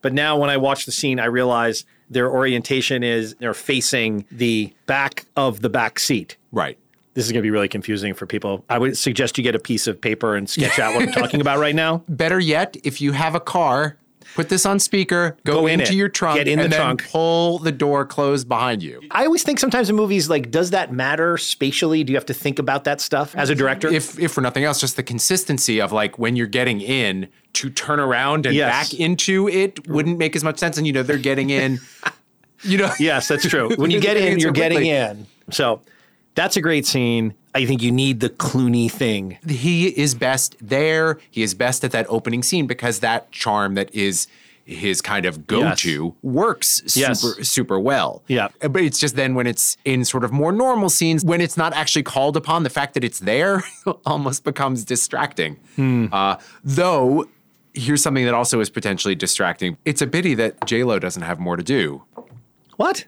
But now when I watch the scene, I realize their orientation is they're facing the back of the back seat. Right. This is going to be really confusing for people. I would suggest you get a piece of paper and sketch out what I'm talking about right now. Better yet, if you have a car, put this on speaker, go, Go in into it. your trunk, Get in the trunk. pull the door closed behind you. I always think sometimes in movies, like, does that matter spatially? Do you have to think about that stuff as a director? If if for nothing else, just the consistency of like when you're getting in to turn around and Yes. back into it wouldn't make as much sense. And you know they're getting in. You know. Yes, that's true. When you get in, you're getting in. So that's a great scene. I think you need the Clooney thing. he is best there. He is best at that opening scene because that charm that is his kind of go-to works Yes. super super well. Yeah. Uh, But it's just then when it's in sort of more normal scenes, when it's not actually called upon, the fact that it's there almost becomes distracting. Hmm. Uh, though, here's something that also is potentially distracting. It's a pity that J Lo doesn't have more to do What?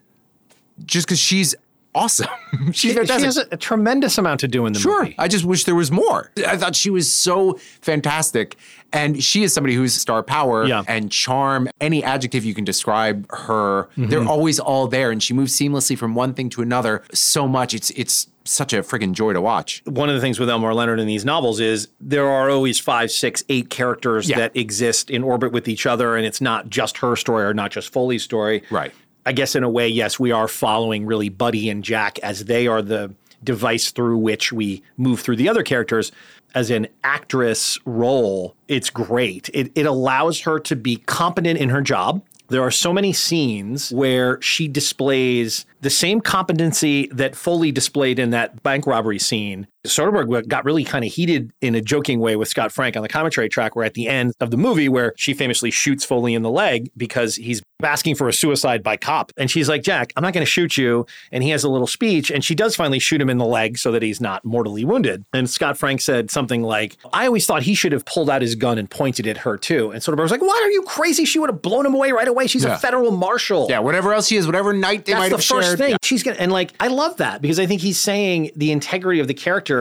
just because she's awesome. She's She, she has a, a tremendous amount to do in the Sure. movie. I just wish there was more. I thought she was so fantastic. And she is somebody who's star power Yeah. and charm. Any adjective you can describe her, Mm-hmm. they're always all there. And she moves seamlessly from one thing to another so much. It's it's such a friggin' joy to watch. one of the things with Elmore Leonard in these novels is there are always five, six, eight characters Yeah. that exist in orbit with each other, and it's not just her story or not just Foley's story. Right. I guess in a way, yes, we are following really Buddy and Jack as they are the device through which we move through the other characters. As an actress role, it's great. It, it allows her to be competent in her job. There are so many scenes where she displays the same competency that Foley displayed in that bank robbery scene. Soderbergh got really kind of heated in a joking way with Scott Frank on the commentary track, where at the end of the movie, where she famously shoots Foley in the leg because he's asking for a suicide by cop. And she's like, Jack, I'm not going to shoot you. And he has a little speech, and she does finally shoot him in the leg so that he's not mortally wounded. And Scott Frank said something like, I always thought he should have pulled out his gun and pointed at her too. And Soderbergh was like, Why are you crazy? She would have blown him away right away. She's Yeah. a federal marshal. Yeah, whatever else he is, whatever night they might have shared. That's might the have first shared. thing. Yeah. She's gonna and like I love that because I think he's saying the integrity of the character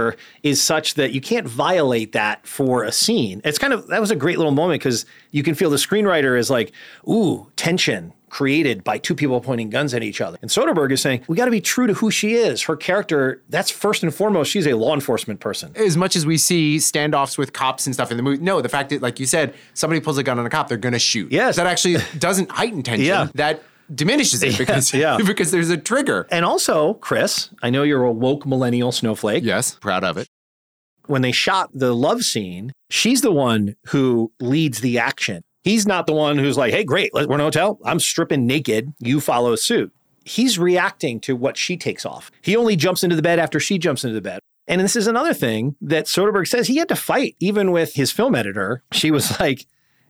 is such that you can't violate that for a scene. It's kind of that was a great little moment because you can feel the screenwriter is like, ooh, tension created by two people pointing guns at each other. And Soderbergh is saying, we got to be true to who she is. Her character, that's first and foremost, she's a law enforcement person. As much as we see standoffs with cops and stuff in the movie, no, the fact that, like you said, somebody pulls a gun on a cop, they're going to shoot. Yes. That actually doesn't heighten tension. Yeah. That diminishes it because, yeah. because there's a trigger. And also, Chris, I know you're a woke millennial snowflake. Yes, proud of it. when they shot the love scene, she's the one who leads the action. He's not the one who's like, hey, great, we're in a hotel. I'm stripping naked. You follow suit. He's reacting to what she takes off. He only jumps into the bed after she jumps into the bed. And this is another thing that Soderbergh says he had to fight, even with his film editor. She was like,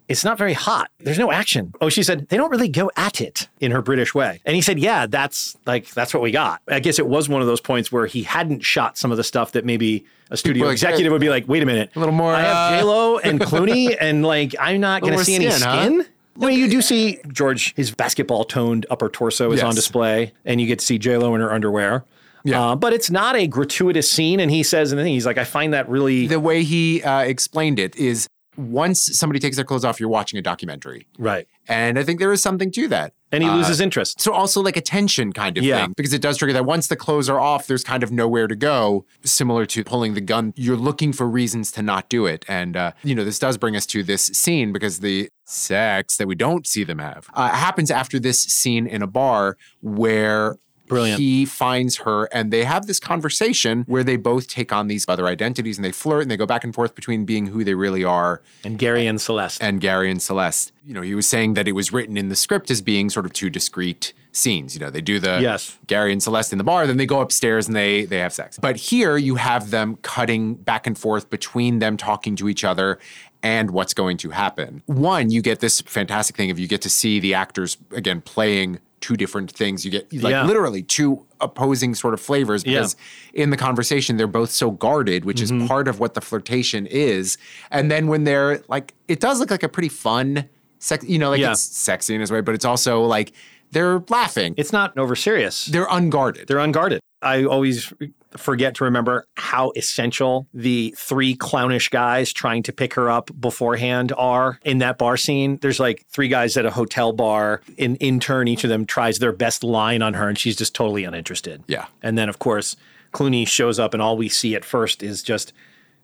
it's not very hot. There's no action. Oh, she said, they don't really go at it in her British way. And he said, yeah, that's like, that's what we got. I guess it was one of those points where he hadn't shot some of the stuff that maybe a studio executive would be like, wait a minute. A little more, I have uh, J-Lo and Clooney and like, I'm not going to see any skin, huh? mean, you do see George, his basketball toned upper torso is on display, and you get to see J-Lo in her underwear. Yeah. Uh, but it's not a gratuitous scene. And he says, and then he's like, I find that really The way he uh, explained it is once somebody takes their clothes off, you're watching a documentary. right. And I think there is something to that. And he Uh, loses interest. So also like attention kind of Yeah. thing because it does trigger that once the clothes are off, there's kind of nowhere to go. Similar to pulling the gun, you're looking for reasons to not do it. And uh, you know, this does bring us to this scene because the sex that we don't see them have uh, happens after this scene in a bar where. Brilliant. He finds her and they have this conversation where they both take on these other identities and they flirt and they go back and forth between being who they really are And Gary and Celeste. and Gary and Celeste. You know, he was saying that it was written in the script as being sort of two discrete scenes. You know, they do the Yes. Gary and Celeste in the bar, then they go upstairs and they they have sex. But here you have them cutting back and forth between them talking to each other and what's going to happen. One, you get this fantastic thing of you get to see the actors again playing two different things. You get like Yeah. literally two opposing sort of flavors Yeah. because in the conversation they're both so guarded, which Mm-hmm. is part of what the flirtation is. And then when they're like, it does look like a pretty fun sex, you know, like Yeah. it's sexy in its way, but it's also like they're laughing. It's not over serious. they're unguarded. They're unguarded. I always forget to remember how essential the three clownish guys trying to pick her up beforehand are in that bar scene. There's like three guys at a hotel bar. In in turn, each of them tries their best line on her, and she's just totally uninterested. Yeah. And then, of course, Clooney shows up, and all we see at first is just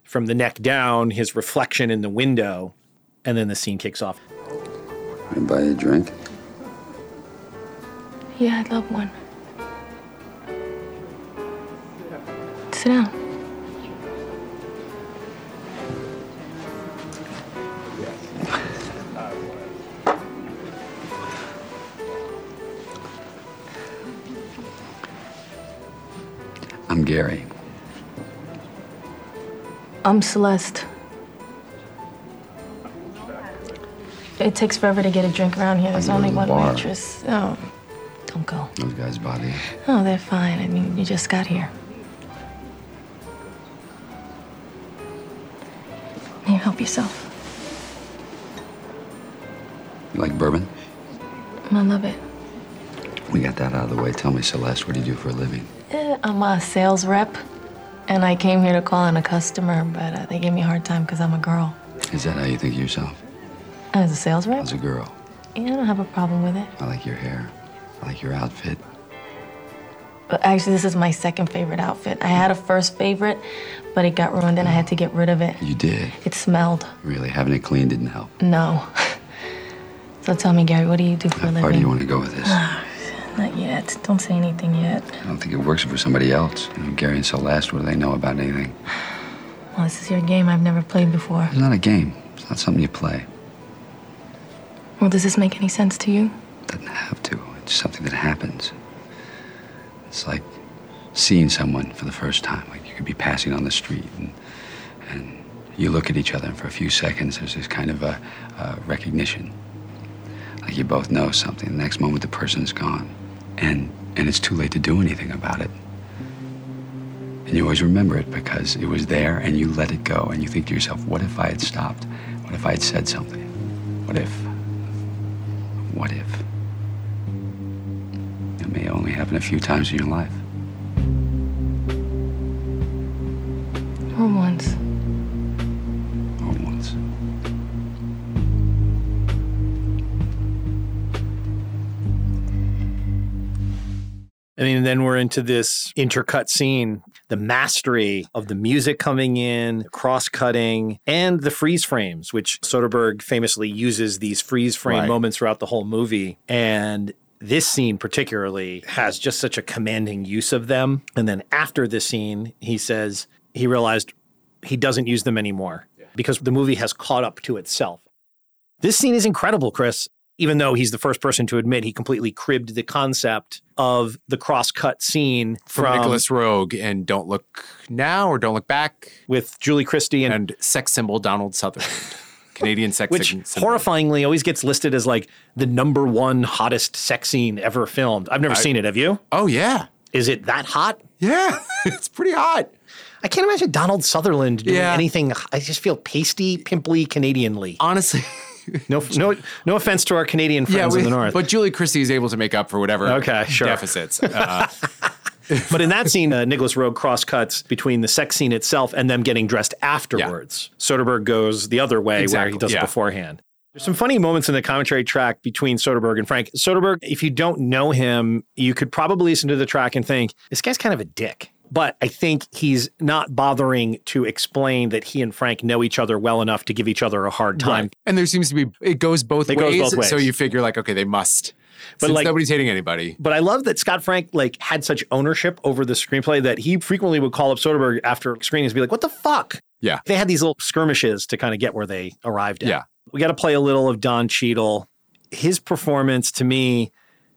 from the neck down his reflection in the window, and then the scene kicks off. I buy you a drink. Yeah, I'd love one. Sit down. I'm Gary. I'm Celeste. It takes forever to get a drink around here. There's I'm only one bar. waitress. Oh, don't go. Those guys bother you. Oh, they're fine. I mean, you just got here. Help yourself. You like bourbon? I love it. We got that out of the way. Tell me, Celeste, what do you do for a living? Uh, I'm a sales rep, and I came here to call in a customer, but uh, they gave me a hard time because I'm a girl. Is that how you think of yourself? As a sales rep? As a girl? Yeah, I don't have a problem with it. I like your hair. I like your outfit. But actually, this is my second favorite outfit. I had a first favorite, but it got ruined and I had to get rid of it. You did. It smelled. Really, having it clean didn't help. No. so tell me, Gary, what do you do for a living? How far do you want to go with this? Not yet. Don't say anything yet. I don't think it works for somebody else. You know, Gary and Celeste, what do they know about anything? Well, this is your game I've never played before. It's not a game. It's not something you play. Well, does this make any sense to you? It doesn't have to. It's something that happens. It's like seeing someone for the first time. Like you could be passing on the street and, and you look at each other, and for a few seconds, there's this kind of a, a recognition. Like you both know something. The next moment, the person's gone. And, and it's too late to do anything about it. And you always remember it because it was there and you let it go. And you think to yourself, what if I had stopped? What if I had said something? What if? What if? It may only happen a few times in your life. Or once. Or once. I mean, then we're into this intercut scene, the mastery of the music coming in, cross cutting, and the freeze frames, which Soderbergh famously uses these freeze frame Right. moments throughout the whole movie. And this scene, particularly, has just such a commanding use of them. And then after this scene, he says he realized he doesn't use them anymore because the movie has caught up to itself. This scene is incredible, Chris. Even though he's the first person to admit he completely cribbed the concept of the cross-cut scene From, from, Nicolas Roeg and Don't Look Now or Don't Look Back with Julie Christie and, and sex symbol Donald Sutherland. Canadian sex which horrifyingly always gets listed as like the number one hottest sex scene ever filmed. I've never seen it. Have you? Oh, yeah. Is it that hot? Yeah. it's pretty hot. I can't imagine Donald Sutherland doing Yeah. anything. I just feel pasty, pimply, Canadianly. Honestly. No, no, no offense to our Canadian friends we- in the north. But Julie Christie is able to make up for whatever Okay, sure. deficits. Uh, But in that scene, uh, Nicolas Roeg cross cuts between the sex scene itself and them getting dressed afterwards. Soderbergh goes the other way where he does yeah. it beforehand. There's some funny moments in the commentary track between Soderbergh and Frank. Soderbergh, if you don't know him, you could probably listen to the track and think, this guy's kind of a dick. But I think he's not bothering to explain that he and Frank know each other well enough to give each other a hard time. Right. And there seems to be it goes both It goes both ways. So you figure like, okay, they must. But, Since like- nobody's hating anybody. But I love that Scott Frank like had such ownership over the screenplay that he frequently would call up Soderbergh after screenings and be like, "What the fuck?" Yeah. They had these little skirmishes to kind of get where they arrived at. Yeah. We got to play a little of Don Cheadle. His performance to me,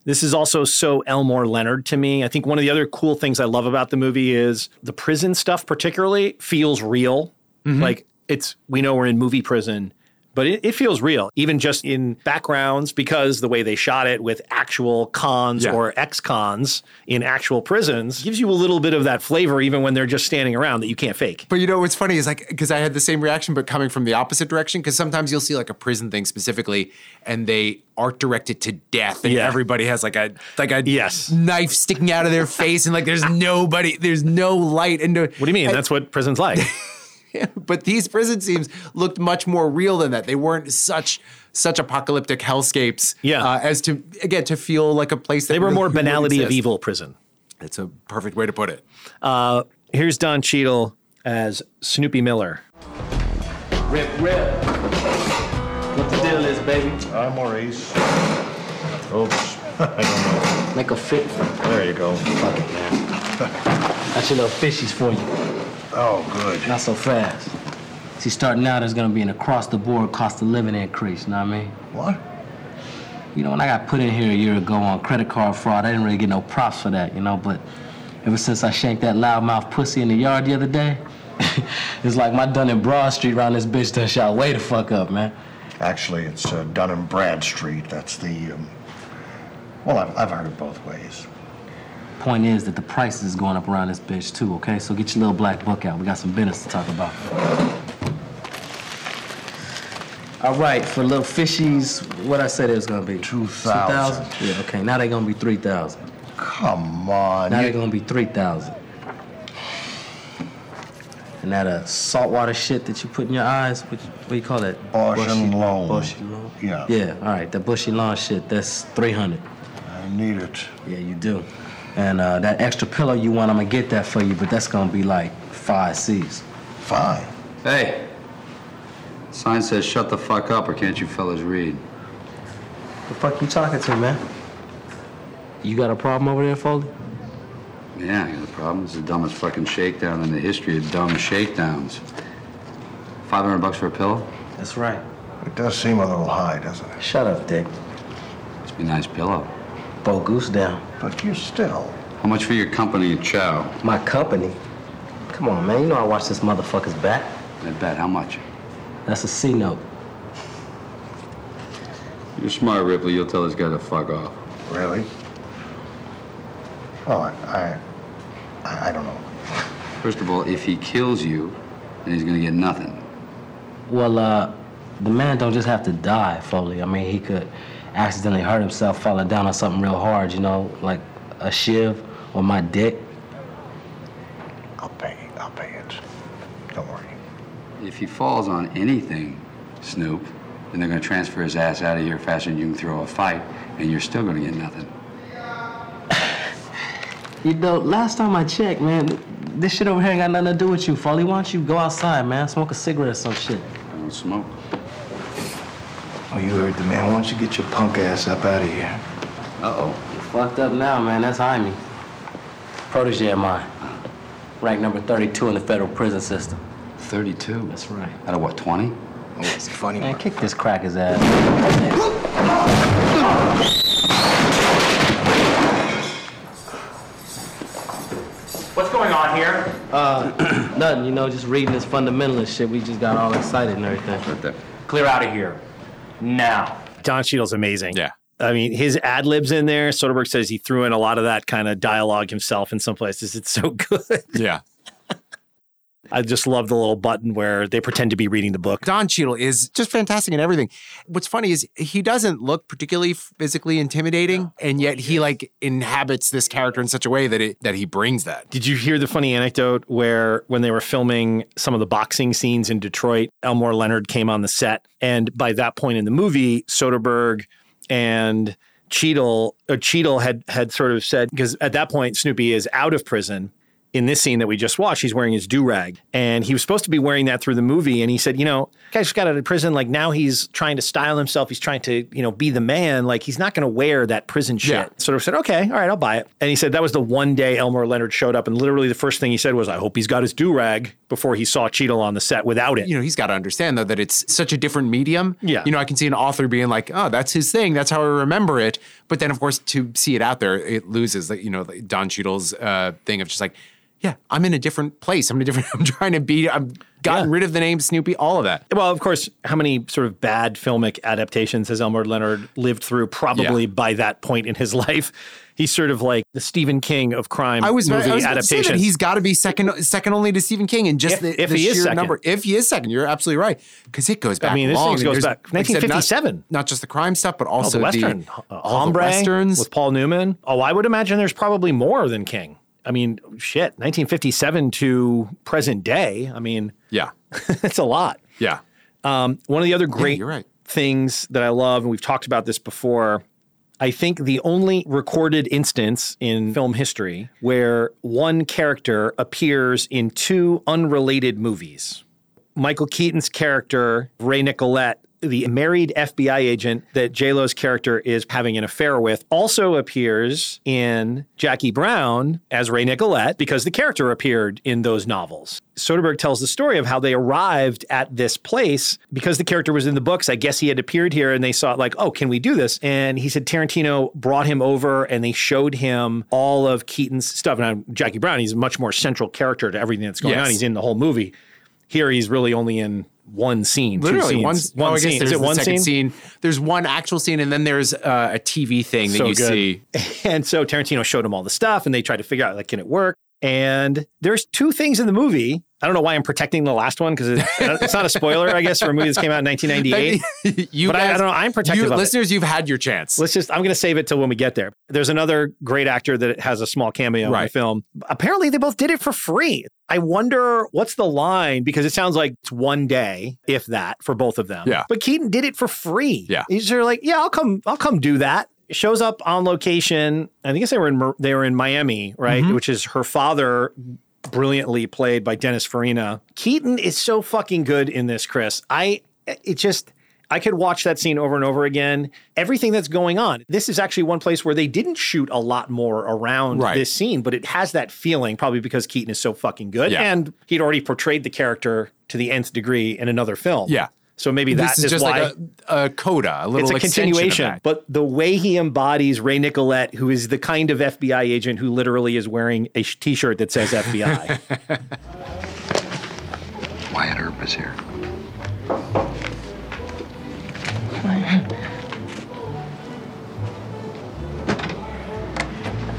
this is also so Elmore Leonard to me. I think one of the other cool things I love about the movie is the prison stuff, particularly, feels real. Mm-hmm. Like it's, we know we're in movie prison, but it, it feels real, even just in backgrounds, because the way they shot it with actual cons Yeah. or ex cons in actual prisons gives you a little bit of that flavor, even when they're just standing around that you can't fake. But you know what's funny is like because I had the same reaction, but coming from the opposite direction. Because sometimes you'll see like a prison thing specifically, and they art directed to death, and Yeah. everybody has like a like a Yes. knife sticking out of their face, and like there's nobody, there's no light. And What do you mean? That's what prison's like. but these prison scenes looked much more real than that. They weren't such such apocalyptic hellscapes. Yeah. uh, as to again to feel like a place that they were really more would banality of evil prison. It's a perfect way to put it. Uh, here's Don Cheadle as Snoopy Miller. Rip, rip. What the deal is, baby? I'm Maurice. Oops. I don't know. Make a fit. There you go. Fuck it, man. That's your little fishies for you. Oh, good. Not so fast. See, starting out, there's gonna be an across-the-board cost of living increase, you know what I mean? What? You know, when I got put in here a year ago on credit card fraud, I didn't really get no props for that, you know, but ever since I shanked that loudmouth pussy in the yard the other day, it's like my Dun and Broad Street around this bitch done shot way the fuck up, man. Actually, it's uh, Dun and Bradstreet. That's the. Um... Well, I've, I've heard it both ways. Point is that the price is going up around this bitch too, okay? So get your little black book out. We got some business to talk about. All right, for little fishies, what I said it was gonna be? 2,000. Yeah, okay. Now they're gonna be 3,000. Come on. Now you- they're gonna be three thousand. And that uh, saltwater shit that you put in your eyes, what, what do you call that? Bausch Bushy- and Loan. Bushy Loan. Yeah. Yeah, all right. The bushy lawn shit, that's three hundred. I need it. Yeah, you do. And uh, that extra pillow you want, I'm gonna get that for you, but that's gonna be like five C's. Fine. Hey, sign says shut the fuck up, or can't you fellas read? The fuck you talking to, man? You got a problem over there, Foley? Yeah, I got a problem. It's the dumbest fucking shakedown in the history of dumb shakedowns. 500 bucks for a pillow? That's right. It does seem a little high, doesn't it? Shut up, Dick. Must be a nice pillow. Bo Goose down. But you're still. How much for your company and chow? My company? Come on, man. You know I watch this motherfucker's back. I bet. How much? That's a C note. You're smart, Ripley. You'll tell this guy to fuck off. Really? Oh, I, I, I don't know. First of all, if he kills you, then he's gonna get nothing. Well, uh, the man don't just have to die, Foley. I mean, he could accidentally hurt himself falling down on something real hard, you know, like a shiv or my dick. I'll pay. It. I'll pay it. Don't worry. If he falls on anything, Snoop, then they're gonna transfer his ass out of here faster than you can throw a fight, and you're still gonna get nothing. You know, last time I checked, man, this shit over here ain't got nothing to do with you, Foley. Why don't you go outside, man, smoke a cigarette or some shit? I don't smoke. Oh, you heard the man. Why don't you get your punk ass up out of here? Uh-oh. You fucked up now, man. That's Jaime. Protege of mine. Rank number 32 in the federal prison system. 32? That's right. Out of what, 20? Oh, it's funny. Man, kick this cracker's ass. What's going on here? Uh, nothing, you know, just reading this fundamentalist shit. We just got all excited and everything. Right there. Clear out of here. Now. Don Cheadle's amazing. Yeah. I mean, his ad libs in there. Soderbergh says he threw in a lot of that kind of dialogue himself in some places. It's so good. Yeah. I just love the little button where they pretend to be reading the book. Don Cheadle is just fantastic in everything. What's funny is he doesn't look particularly physically intimidating, and yet he like inhabits this character in such a way that it that he brings that. Did you hear the funny anecdote where when they were filming some of the boxing scenes in Detroit, Elmore Leonard came on the set, and by that point in the movie, Soderbergh and Cheadle, uh, Cheadle had had sort of said because at that point Snoopy is out of prison. In this scene that we just watched, he's wearing his do rag, and he was supposed to be wearing that through the movie. And he said, "You know, guy just got out of prison. Like now he's trying to style himself. He's trying to, you know, be the man. Like he's not going to wear that prison shit." Yeah. Sort of said, "Okay, all right, I'll buy it." And he said that was the one day Elmore Leonard showed up, and literally the first thing he said was, "I hope he's got his do rag." Before he saw Cheadle on the set without it. You know, he's got to understand though that it's such a different medium. Yeah. You know, I can see an author being like, "Oh, that's his thing. That's how I remember it." But then, of course, to see it out there, it loses. Like, you know, Don Cheadle's uh, thing of just like, "Yeah, I'm in a different place. I'm in a different. I'm trying to be. I've gotten Yeah. rid of the name Snoopy. All of that. Well, of course, how many sort of bad filmic adaptations has Elmore Leonard lived through? Probably Yeah. by that point in his life, he's sort of like the Stephen King of crime I was, movie I was about to say that he's got to be second, second only to Stephen King, and just If- the, if the he is sheer second. number. If he is second, you're absolutely right because it goes back. I mean, this long. thing goes back- like I said, not- 1957. Not, just the crime stuff, but all also the western, the, uh, all Hombre the westerns. with Paul Newman. Oh, I would imagine there's probably more than King. I mean, shit, 1957 to present day. I mean, yeah, it's a lot. yeah. Um, one of the other great you're right. things that I love, and we've talked about this before, I think the only recorded instance in film history where one character appears in two unrelated movies. Michael Keaton's character, Ray Nicolette, the married FBI agent that J-Lo's character is having an affair with, also appears in Jackie Brown as Ray Nicolette because the character appeared in those novels. Soderbergh tells the story of how they arrived at this place because the character was in the books. I guess he had appeared here and they saw it like, oh, can we do this? And he said Tarantino brought him over and they showed him all of Keaton's stuff. Now, Jackie Brown, he's a much more central character to everything that's going Yes. on. He's in the whole movie. Here, he's really only in one scene. Literally one, scenes. oh, I guess scene. There's Is it one second scene? scene? There's one actual scene, and then there's uh, a TV thing that So you good. see. And so Tarantino showed him all the stuff, and they tried to figure out like, can it work? And there's two things in the movie I don't know why I'm protecting the last one because it, it's not a spoiler, I guess, for a movie that came out in 1998. you but I, I don't know. I'm protective you, of it. listeners, you've had your chance. Let's just, I'm going to save it till when we get there. There's another great actor that has a small cameo in the film. Apparently, they both did it for free. I wonder what's the line because it sounds like it's one day, if that, for both of them. Yeah. But Keaton did it for free. Yeah. He's sort of like, yeah, I'll come, I'll come do that. Shows up on location. I think they were in they were in Miami, right? Mm-hmm. Which is her father, brilliantly played by Dennis Farina. Keaton is so fucking good in this, Chris. I it just I could watch that scene over and over again. Everything that's going on. This is actually one place where they didn't shoot a lot more around Right. this scene, but it has that feeling probably because Keaton is so fucking good Yeah. and he'd already portrayed the character to the nth degree in another film. Yeah. So maybe that this is is just why like a, a coda, a little it's a extension of continuation, that. but the way he embodies Ray Nicolette, who is the kind of FBI agent who literally is wearing a sh- t-shirt that says FBI. Wyatt Earp is here.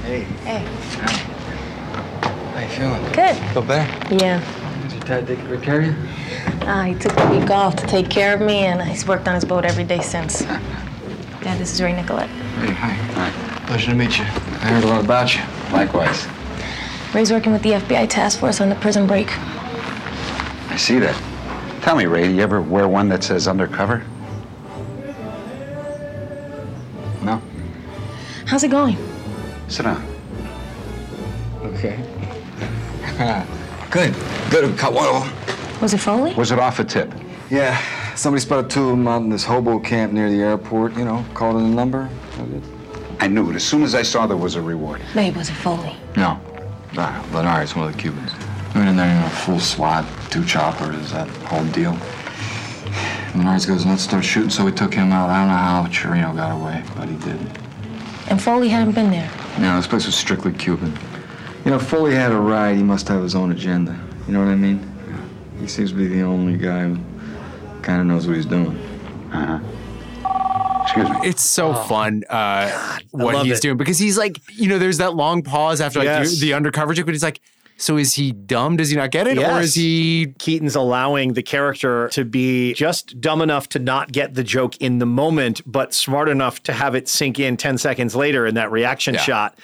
Hey, Hey. how you feeling? Good. Feel better? Yeah. Is your dad taking good care of you? Uh, he took a week off to take care of me, and he's worked on his boat every day since. Yeah, this is Ray Nicolette. Hey, hi. Pleasure to meet you. I heard a lot about you. Likewise. Ray's working with the FBI task force on the prison break. I see that. Tell me, Ray, do you ever wear one that says undercover? No? How's it going? Sit down. Okay. good. Good. Caught one of them. Was it Foley? Was it off a tip? Yeah. Somebody spotted two of them out in this hobo camp near the airport. You know, called in a number. That was it. I knew it as soon as I saw there was a reward. Babe, was it Foley? No. Nah, Lenari's one of the Cubans. Went in there, you know, full SWAT, two choppers, that whole deal. Lenari's goes nuts, starts shooting, so we took him out. I don't know how Chirino got away, but he did. And Foley hadn't been there. No, this place was strictly Cuban. You know, Foley had a ride. He must have his own agenda. You know what I mean? Yeah. He seems to be the only guy who kind of knows what he's doing. Uh-huh. Excuse me. It's so fun uh, what he's it. doing because he's like, you know, there's that long pause after like Yes. the, the undercover joke, but he's like, so is he dumb? Does he not get it, Yes. or is he? Keaton's allowing the character to be just dumb enough to not get the joke in the moment, but smart enough to have it sink in 10 seconds later in that reaction Yeah. shot.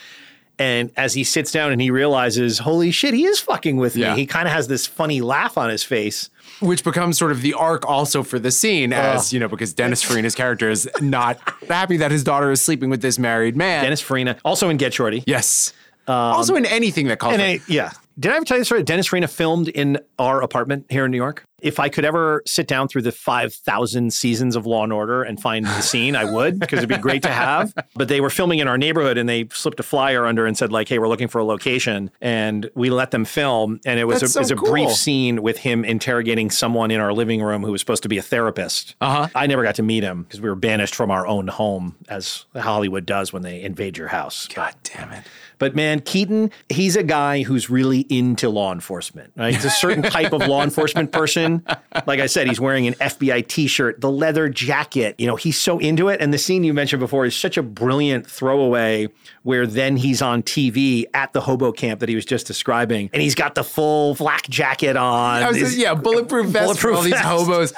And as he sits down and he realizes, holy shit, he is fucking with Yeah. me, he kind of has this funny laugh on his face. Which becomes sort of the arc also for the scene, as you know, because Dennis Farina's character is not happy that his daughter is sleeping with this married man. Dennis Farina, also in Get Shorty. yes. Um, also in anything that calls him. Yeah. Did I ever tell you the story? Dennis Farina filmed in our apartment here in New York. If I could ever sit down through the 5,000 seasons of Law and Order and find the scene, I would, because it'd be great to have. But they were filming in our neighborhood and they slipped a flyer under and said, like, hey, we're looking for a location. And we let them film. And it was, That's a, it was so a brief scene with him interrogating someone in our living room who was supposed to be a therapist. Uh-huh. I never got to meet him because we were banished from our own home, as Hollywood does when they invade your house. God damn it. But man, Keaton, he's a guy who's really into law enforcement. Right? He's a certain type of law enforcement person. Like I said, he's wearing an FBI t-shirt, the leather jacket. You know, he's so into it. And the scene you mentioned before is such a brilliant throwaway where then he's on TV at the hobo camp that he was just describing. And he's got the full flak jacket on. Was His- yeah, bulletproof vest for Bulletproof all these hobos.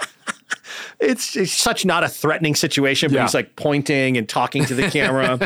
It's, it's such not a threatening situation, but Yeah. he's like pointing and talking to the camera.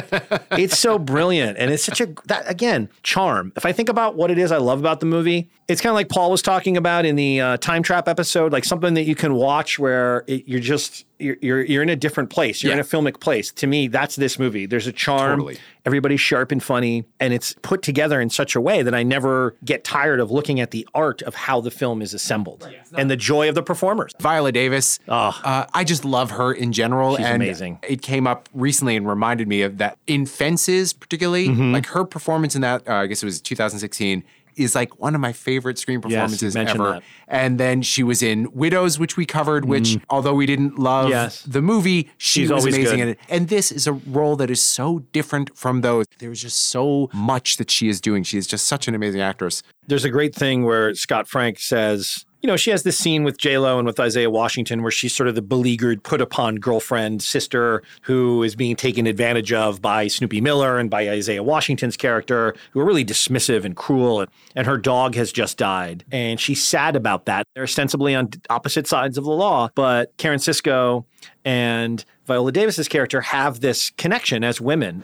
it's so brilliant. And it's such a, that again, charm. If I think about what it is I love about the movie, it's kind of like Paul was talking about in the uh, time trap episode, like something that you can watch where it, you're just, you're, you're, you're in a different place. You're in a filmic place. To me, that's this movie. There's a charm. Totally. Everybody's sharp and funny, and it's put together in such a way that I never get tired of looking at the art of how the film is assembled and the joy of the performers. Viola Davis. Uh, I just love her in general. She's and amazing. It came up recently and reminded me of that in Fences, particularly. Mm-hmm. Like her performance in that, uh, I guess it was 2016, is like one of my favorite screen performances mentioned ever. that. And then she was in Widows, which we covered, which although we didn't love Mm. Yes. the movie, she She's was amazing good. in it. And this is a role that is so different from those. There's just so much that she is doing. She is just such an amazing actress. There's a great thing where Scott Frank says, You know, she has this scene with J Lo and with Isaiah Washington where she's sort of the beleaguered, put upon girlfriend, sister who is being taken advantage of by Snoopy Miller and by Isaiah Washington's character, who are really dismissive and cruel. And, her dog has just died. And she's sad about that. They're ostensibly on opposite sides of the law, but Karen Cisco and Viola Davis's character have this connection as women.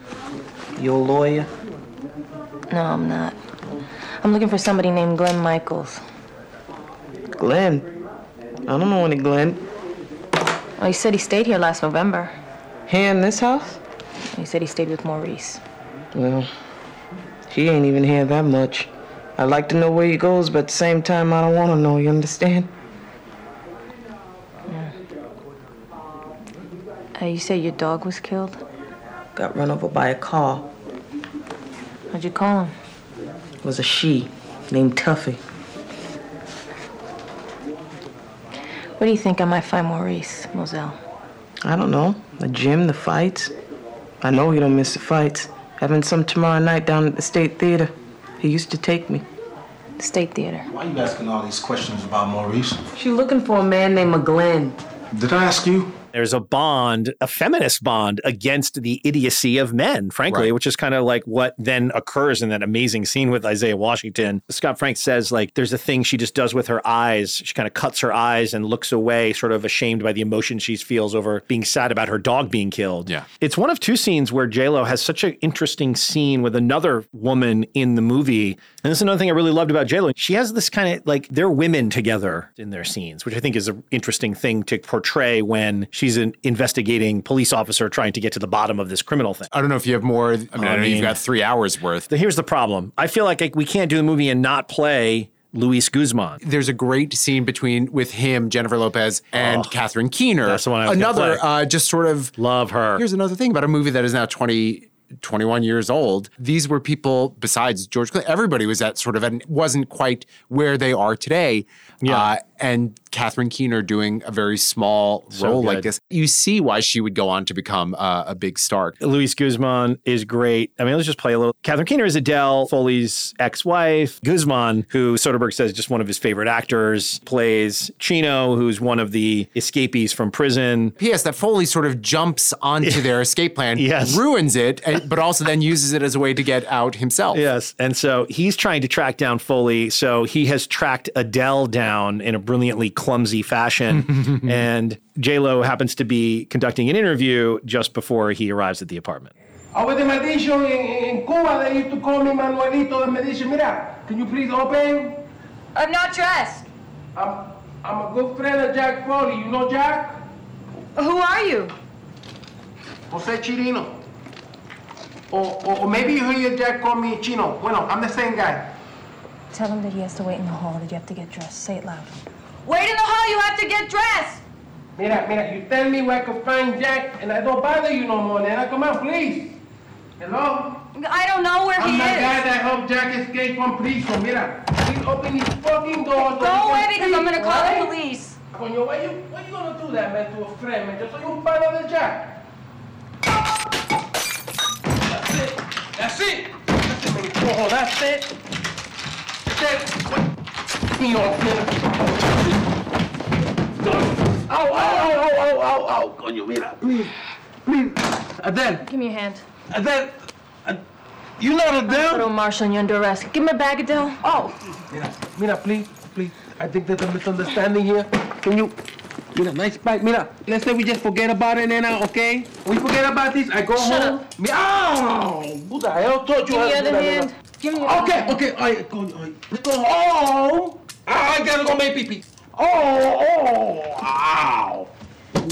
You a lawyer? No, I'm not. I'm looking for somebody named Glenn Michaels. Glenn? I don't know any Glenn. Well, he said he stayed here last November. Here in this house? He said he stayed with Maurice. Well, he ain't even here that much. I'd like to know where he goes, but at the same time, I don't want to know, you understand? Uh, you say your dog was killed? Got run over by a car. What'd you call him? It was a she named Tuffy. Where do you think I might find Maurice, Moselle? I don't know. The gym, the fights. I know he don't miss the fights. Having some tomorrow night down at the State Theater. He used to take me. State Theater. Why are you asking all these questions about Maurice? She's looking for a man named Glenn. Did I ask you? There's a bond, a feminist bond against the idiocy of men, frankly, Right. which is kind of like what then occurs in that amazing scene with Isaiah Washington. Scott Frank says, like, there's a thing she just does with her eyes. She kind of cuts her eyes and looks away, sort of ashamed by the emotion she feels over being sad about her dog being killed. Yeah. It's one of two scenes where JLo has such an interesting scene with another woman in the movie. And this is another thing I really loved about JLo. She has this kind of like they're women together in their scenes, which I think is an interesting thing to portray when she's an investigating police officer trying to get to the bottom of this criminal thing. I don't know if you have more. I mean, I, I know mean- you've got three hours worth. Here's the problem. I feel like we can't do the movie and not play Luis Guzman. There's a great scene between with him, Jennifer Lopez, and Catherine Keener. Oh, that's the one Another uh, just sort of Love her. Here's another thing about a movie that is now 20, 21 years old. These were people besides George Clooney. Everybody was at sort of and wasn't quite where they are today. Yeah. Uh, and Catherine Keener doing a very small So role like this. You see why she would go on to become uh, a big star. Luis Guzman is great. I mean, let's just play a little. Catherine Keener is Adele Foley's ex-wife. Guzman, who Soderbergh says is just one of his favorite actors, plays Chino, who's one of the escapees from prison. P.S. That Foley sort of jumps onto their escape plan, Yes. ruins it, and, but also then uses it as a way to get out himself. Yes. And so he's trying to track down Foley. So he has tracked Adele down in a brilliantly clumsy fashion. and J-Lo happens to be conducting an interview just before he arrives at the apartment. Over the meditation in, in Cuba, they used to call me Manuelito the meditation. Mira, can you please open? I'm not dressed. I'm, I'm a good friend of Jack Foley. You know Jack? Who are you? Jose Chirino. Or, or, or maybe you hear Jack call me Chino. Bueno, I'm the same guy. Tell him that he has to wait in the hall, that you have to get dressed. Say it loud. Wait in the hall, you have to get dressed. Mira, mira, you tell me where I can find Jack, and I don't bother you no more, Nana. Come on, please. Hello? I don't know where I'm he the guy is. that helped Jack escape from prison. Mira, please open these fucking doors. so Go he away can because I'm gonna call the alright? police. Coño, why you, why you gonna do that, man, to a friend, man? Yo soy un pana de Jack. That's it. That's it. That's it, man. Cojo, that's it. That's it. Me off, man. Ow, ow, ow, ow, ow, ow, ow. Coño, mira, please. Please. Adele, Give me your hand. Adele. Ad- You not Adele? Little Marshall, you're under arrest. Give me a bag, Adele. Oh, mira, mira, please, please. I think there's a misunderstanding here. Can you, mira, nice bag. Mira, let's say we just forget about it, Nana, okay? We forget about this. I go Shut home. up. Mi- Oh, who the hell told you Give me how to do other that, hand. Give me your other Okay, hand. okay, all right, go, all right. Let's go home. I I gotta go make pee pee. Oh, oh, ow.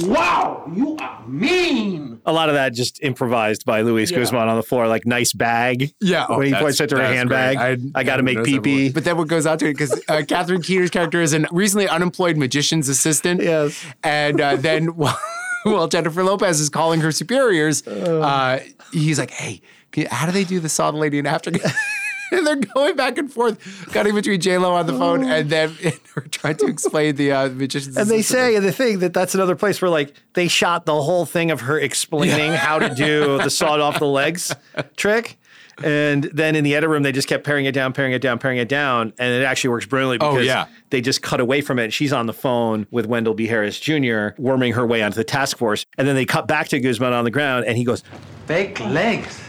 Wow, you are mean. A lot of that just improvised by Luis Yeah. Guzman on the floor, like nice bag. Yeah, oh, when he that's- points at her handbag. great. I, got to make pee pee. But then what goes on to it because uh, Catherine Keener's character is a recently unemployed magician's assistant. Yes. and uh, then while, while Jennifer Lopez is calling her superiors, uh, he's like, "Hey, how do they do the saw the lady in after?" And they're going back and forth, cutting between J Lo on the phone and then her trying to explain the uh, magician's. And they say in the thing that that's another place where like they shot the whole thing of her explaining how to do the sawed off the legs trick. And then in the edit room, they just kept paring it down, paring it down, paring it down. And it actually works brilliantly Oh, because yeah. they just cut away from it. She's on the phone with Wendell B. Harris Jr., worming her way onto the task force. And then they cut back to Guzman on the ground, and he goes, Fake legs.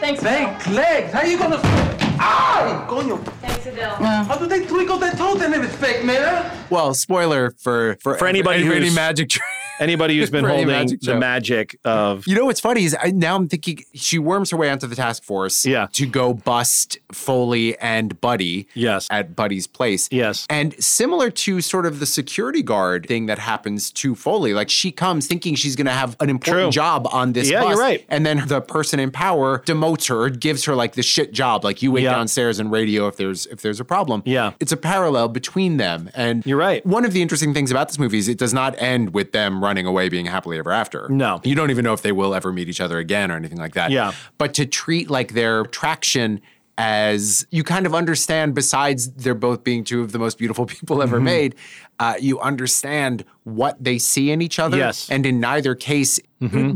Thanks, legs. How are you gonna? Ah! Coño. Thanks, Adele. How do they twinkle their toes and if it's fake, man? Well, spoiler for for, For anybody for any who's- magic trick. anybody who's been holding magic the magic of. You know what's funny is I, now I'm thinking she worms her way onto the task force Yeah. to go bust Foley and Buddy Yes. at Buddy's place. Yes. And similar to sort of the security guard thing that happens to Foley, like she comes thinking she's going to have an important True. job on this Yeah, bus. you're right. And then the person in power demotes her, or gives her like the shit job, like you wait Yeah. downstairs and radio if there's if there's a problem. Yeah. It's a parallel between them. And You're right. One of the interesting things about this movie is it does not end with them running away being happily ever after. No. You don't even know if they will ever meet each other again or anything like that. Yeah. But to treat like their attraction as you kind of understand, besides they're both being two of the most beautiful people ever made, uh, you understand what they see in each other. Yes. And in neither case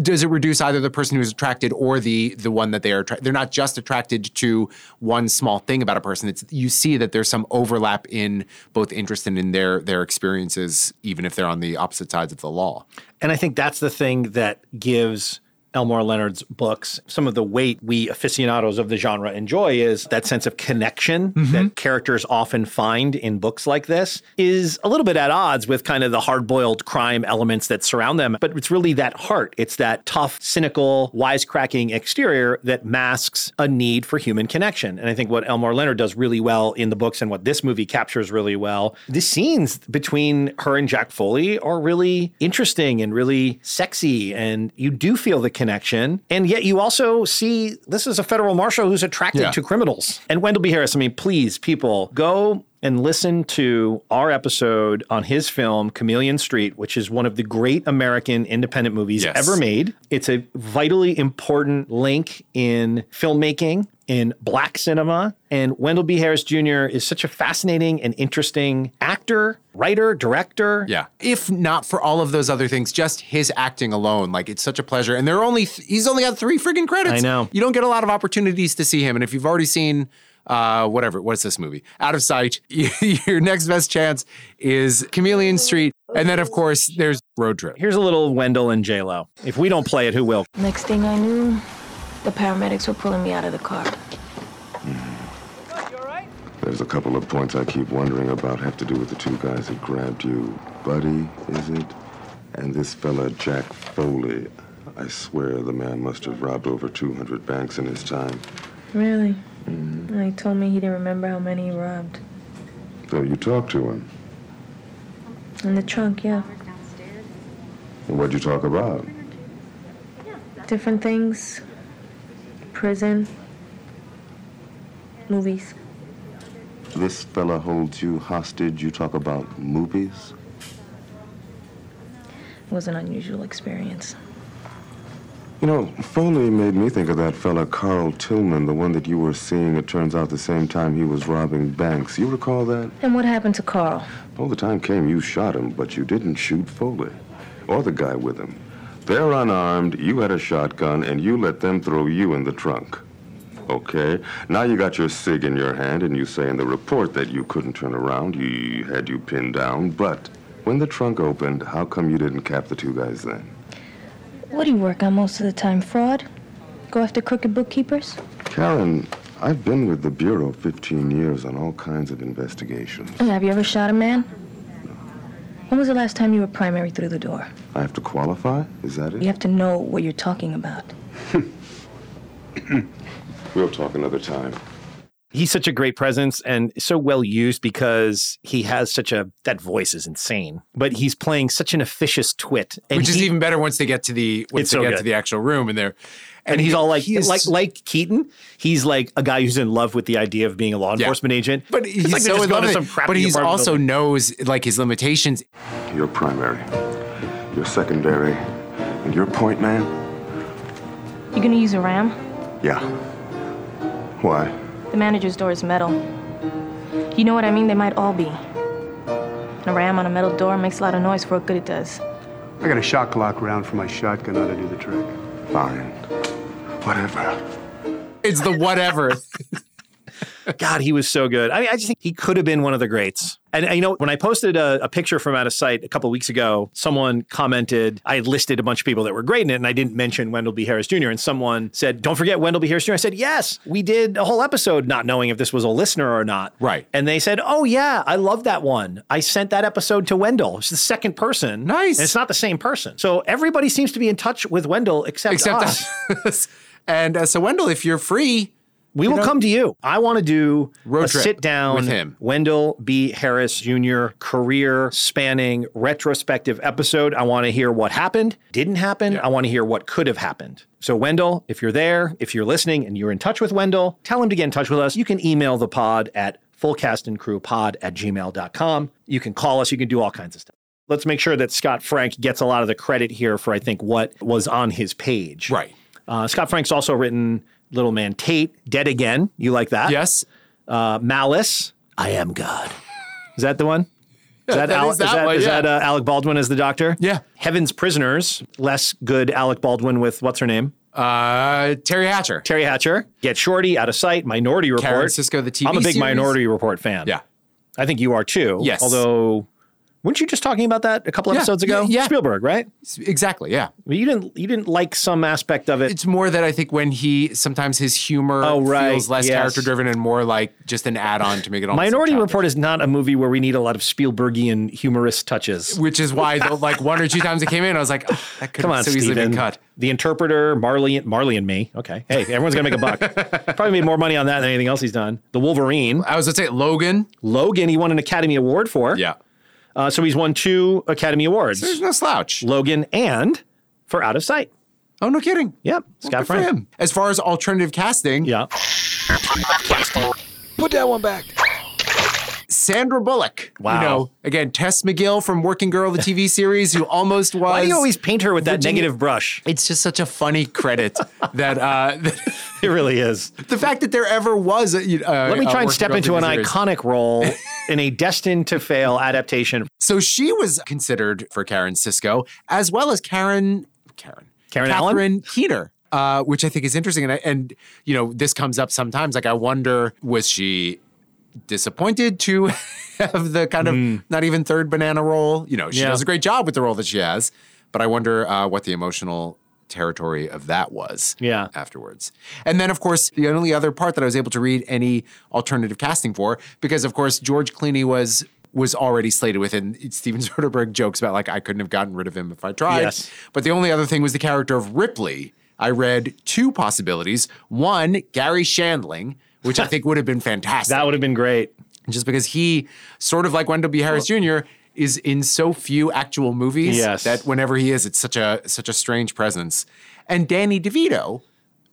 does it reduce either the person who's attracted or the the one that they are. They're not just attracted to one small thing about a person. It's you see that there's some overlap in both interest and in their their experiences, even if they're on the opposite sides of the law. And I think that's the thing that gives Elmore Leonard's books. Some of the weight we aficionados of the genre enjoy is that sense of connection mm-hmm. that characters often find in books like this is a little bit at odds with kind of the hard-boiled crime elements that surround them but it's really that heart. It's that tough cynical wisecracking exterior that masks a need for human connection. And i think what elmore leonard does really well in the books and what this movie captures really well the scenes between her and jack foley are really interesting and really sexy and you do feel the connection and yet you also see this is a federal marshal who's attracted Yeah. to criminals and wendell b harris i mean please people go and listen to our episode on his film Chameleon Street, which is one of the great American independent movies Yes. ever made. It's a vitally important link in filmmaking, in black cinema. And Wendell B. Harris Jr. is such a fascinating and interesting actor, writer, director. Yeah. If not for all of those other things, just his acting alone, like it's such a pleasure. And there are only th- he's only got three friggin' credits. I know. You don't get a lot of opportunities to see him. And if you've already seen uh, whatever, what's this movie? Out of sight. Your next best chance is Chameleon Street, and then of course there's Road Trip. Here's a little Wendell and J Lo. If we don't play it, who will? Next thing I knew, the paramedics were pulling me out of the car. There's a couple of points I keep wondering about have to do with the two guys that grabbed you. Buddy, is it? And this fella, Jack Foley. I swear the man must have robbed over 200 banks in his time. Really? Mm-hmm. He told me he didn't remember how many he robbed. So you talked to him. In the trunk, yeah. And what'd you talk about? Different things. Prison. Movies. This fella holds you hostage. You talk about movies? It was an unusual experience. You know, Foley made me think of that fella Carl Tillman, the one that you were seeing, it turns out, the same time he was robbing banks. You recall that? And what happened to Carl? Well, the time came you shot him, but you didn't shoot Foley. Or the guy with him. They're unarmed, you had a shotgun, and you let them throw you in the trunk. Okay, now you got your SIG in your hand, and you say in the report that you couldn't turn around, he had you pinned down, but when the trunk opened, how come you didn't cap the two guys then? What do you work on most of the time? Fraud? Go after crooked bookkeepers? Karen, I've been with the Bureau 15 years on all kinds of investigations. And have you ever shot a man? When was the last time you were primary through the door? I have to qualify? Is that it? You have to know what you're talking about. We'll talk another time. He's such a great presence and so well used because he has such a that voice is insane. But he's playing such an officious twit, and Which is he- even better once they get to the once they so get good. to the actual room and they're and he's all like he is- like like Keaton. He's like a guy who's in love with the idea of being a law Yeah. enforcement agent. But It's he's like so in love with some it. But he's also building. knows like his limitations. Your primary, your secondary, and your point man? You gonna use a ram? Yeah. Why? The manager's door is metal. You know what I mean? They might all be. And a ram on a metal door makes a lot of noise for what good it does. I got a shock clock round for my shotgun ought to do the trick. Fine. Whatever. It's the whatever. God, he was so good. I mean, I just think he could have been one of the greats. And, and, you know, when I posted a, a picture from out of sight a couple weeks ago, someone commented, I had listed a bunch of people that were great in it, and I didn't mention Wendell B. Harris Jr. And someone said, Don't forget Wendell B. Harris Jr. I said, Yes, we did a whole episode not knowing if this was a listener or not. Right. And they said, Oh, yeah, I love that one. I sent that episode to Wendell. It's the second person. Nice. And it's not the same person. So everybody seems to be in touch with Wendell except, Except us. us. and uh, so, Wendell, if you're free, We You will know- come to you. I want to do Road a trip sit down with him. Wendell B. Harris Jr. career spanning retrospective episode. I want to hear what happened, didn't happen. I want to hear what could have happened. So, Wendell, if you're there, if you're listening and you're in touch with Wendell, tell him to get in touch with us. You can email the pod at fullcastandcrewpod at gmail.com. You can call us. You can do all kinds of stuff. Let's make sure that Scott Frank gets a lot of the credit here for, I think, what was on his page. Right. Uh, Scott Frank's also written Little Man Tate, Dead Again. You like that? Yes. Uh, Malice, I Am God. Is that the one? Is that, that Al- is that that, one, is yeah. that uh, Alec Baldwin as the doctor? Yeah. Heaven's Prisoners, less good Alec Baldwin with what's her name? Uh, Teri Hatcher. Teri Hatcher. Get Shorty, Out of Sight, Minority Report. Karen Sisko, the TV I'm a big series. Minority Report fan. Yeah. I think you are too. Yes. Although, weren't you just talking about that a couple Yeah, episodes ago? yeah, yeah. Spielberg, right? Exactly. Yeah. You didn't. You didn't like some aspect of it. It's more that I think when he sometimes his humor Oh, right, feels less yes. character driven and more like just an add on to make it all Minority Report is not a movie where we need a lot of Spielbergian humorous touches. Which is why, the, like one or two times it came in, I was like, oh, that could Come have on, so easily Steven. been cut. The Interpreter, Marley, Marley and Me. Okay. Hey, everyone's gonna make a buck. Probably made more money on that than anything else he's done. The Wolverine. I was gonna say Logan. Logan, he won an Academy Award for. Yeah. Uh, so he's won two Academy Awards. There's no slouch. Logan and for Out of Sight. Oh, no kidding. Yep. Scott good for Frank. him. As far as alternative casting, Yeah. Put that one back. Sandra Bullock. Wow. You know, again, Tess McGill from Working Girl, the TV series, who almost was. Why do you always paint her with that Virginia- negative brush? It's just such a funny credit that, uh, that It really is. the fact that there ever was a. Uh, Let me try and step Girl into an series. iconic role in a destined to fail adaptation. So she was considered for Karen Sisko, as well as Karen, Karen, Karen Allen? Catherine Keener, uh, which I think is interesting. And, I, and you know, this comes up sometimes. Like, I wonder, was she disappointed to have the kind of not even third banana role? You know, she. Yeah. does a great job with the role that she has, but I wonder uh, what the emotional territory of that was Yeah. afterwards. And then, of course, the only other part that I was able to read any alternative casting for, because of course George Clooney was was already slated with, and Steven Soderbergh jokes about like I couldn't have gotten rid of him if I tried. Yes. But the only other thing was the character of Ripley. I read two possibilities. One, Garry Shandling, which I think would have been fantastic. That would have been great. just because he, sort of like Wendell B. Harris Jr., is in so few actual movies Yes. that whenever he is, it's such a such a strange presence. And Danny DeVito,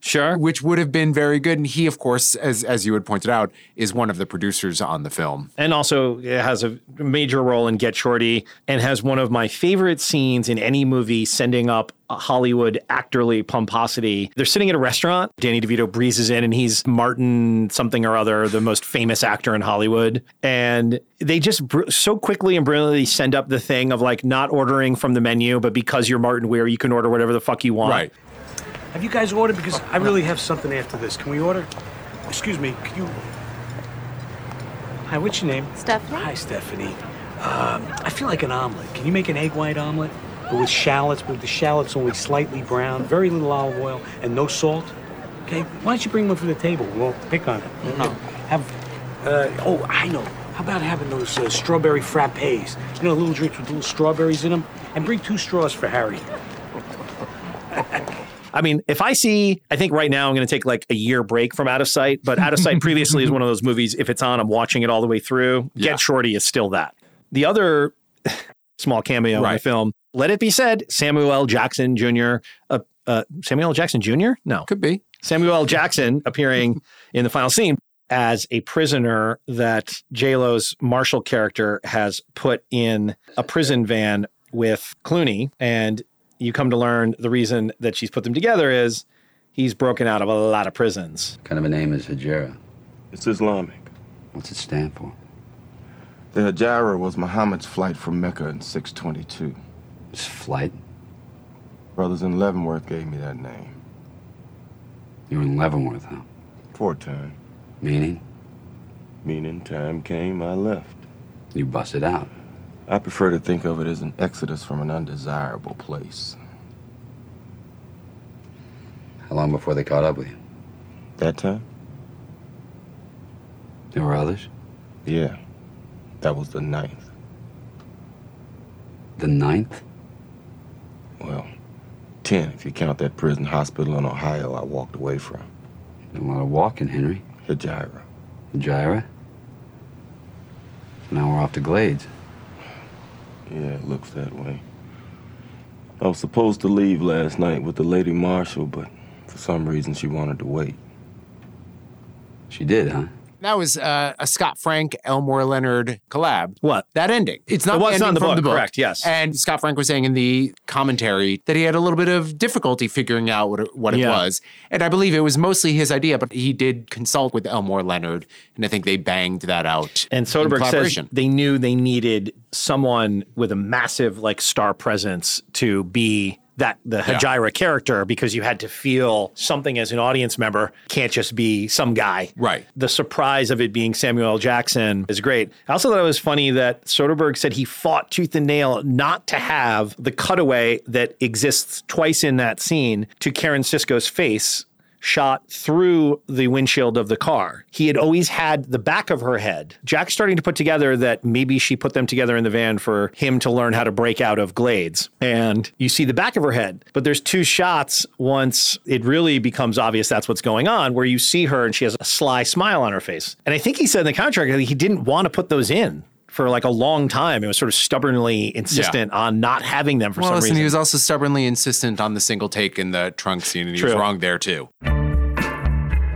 Sure. which would have been very good. And he, of course, as as you had pointed out, is one of the producers on the film. and also has a major role in Get Shorty and has one of my favorite scenes in any movie sending up a Hollywood actorly pomposity. They're sitting at a restaurant. Danny DeVito breezes in and he's Martin something or other, the most famous actor in Hollywood. And they just br- so quickly and brilliantly send up the thing of like not ordering from the menu, but because you're Martin Weir, you can order whatever the fuck you want. Right. Have you guys ordered? Because I really have something after this. Can we order? Excuse me, can you. Hi, what's your name? Stephanie? Hi, Stephanie. Um, I feel like an omelet. Can you make an egg white omelet? But with shallots, but with the shallots only slightly brown, very little olive oil, and no salt? Okay, why don't you bring one for the table? We'll pick on it. No. Have. Uh, oh, I know. How about having those uh, strawberry frappes? You know, little drinks with little strawberries in them? And bring two straws for Harry. I mean, if I see, I think right now I'm going to take like a year break from Out of Sight, but Out of Sight previously is one of those movies. If it's on, I'm watching it all the way through. Yeah. Get Shorty is still that. The other small cameo in the film, let it be said, Samuel L. Jackson Jr. Uh, uh, Samuel L. Jackson Jr. No, Could be. Samuel L. Jackson appearing in the final scene as a prisoner that J-Lo's marshal character has put in a prison van with Clooney. And you come to learn the reason that she's put them together is he's broken out of a lot of prisons. What kind of a name is Hejira? It's Islamic. What's it stand for? The Hejira was Muhammad's flight from Mecca in 622. His flight. Brothers in Leavenworth gave me that name. You're in Leavenworth, huh? For a time. Meaning? Meaning time came, I left. You busted out. I prefer to think of it as an exodus from an undesirable place. How long before they caught up with you? That time? There were others? Yeah. That was the ninth. The ninth? Well, ten if you count that prison hospital in Ohio I walked away from. A lot of walking, Henry. Hejira. Hejira? Now we're off to Glades. Yeah, it looks that way. I was supposed to leave last night with the lady marshal, but for some reason she wanted to wait. She did, huh? That was uh, a Scott Frank, Elmore Leonard collab. What? That ending. It's not It was not in the book, the book. correct, yes. And Scott Frank was saying in the commentary that he had a little bit of difficulty figuring out what it, what it Yeah. was. And I believe it was mostly his idea, but he did consult with Elmore Leonard, and I think they banged that out. And in Soderbergh says they knew they needed someone with a massive like star presence to be that the Yeah. Character because you had to feel something as an audience member can't just be some guy. Right. The surprise of it being Samuel L. Jackson is great. I also thought it was funny that Soderbergh said he fought tooth and nail not to have the cutaway that exists twice in that scene to Karen Sisko's face shot through the windshield of the car. He had always had the back of her head. Jack's starting to put together that maybe she put them together in the van for him to learn how to break out of glades. And you see the back of her head, but there's two shots once it really becomes obvious that's what's going on, where you see her and she has a sly smile on her face. And I think he said in the contract that he didn't want to put those in. For like a long time, it was sort of stubbornly insistent on not having them for well, some listen, reason. he was also stubbornly insistent on the single take in the trunk scene, and he was wrong there too.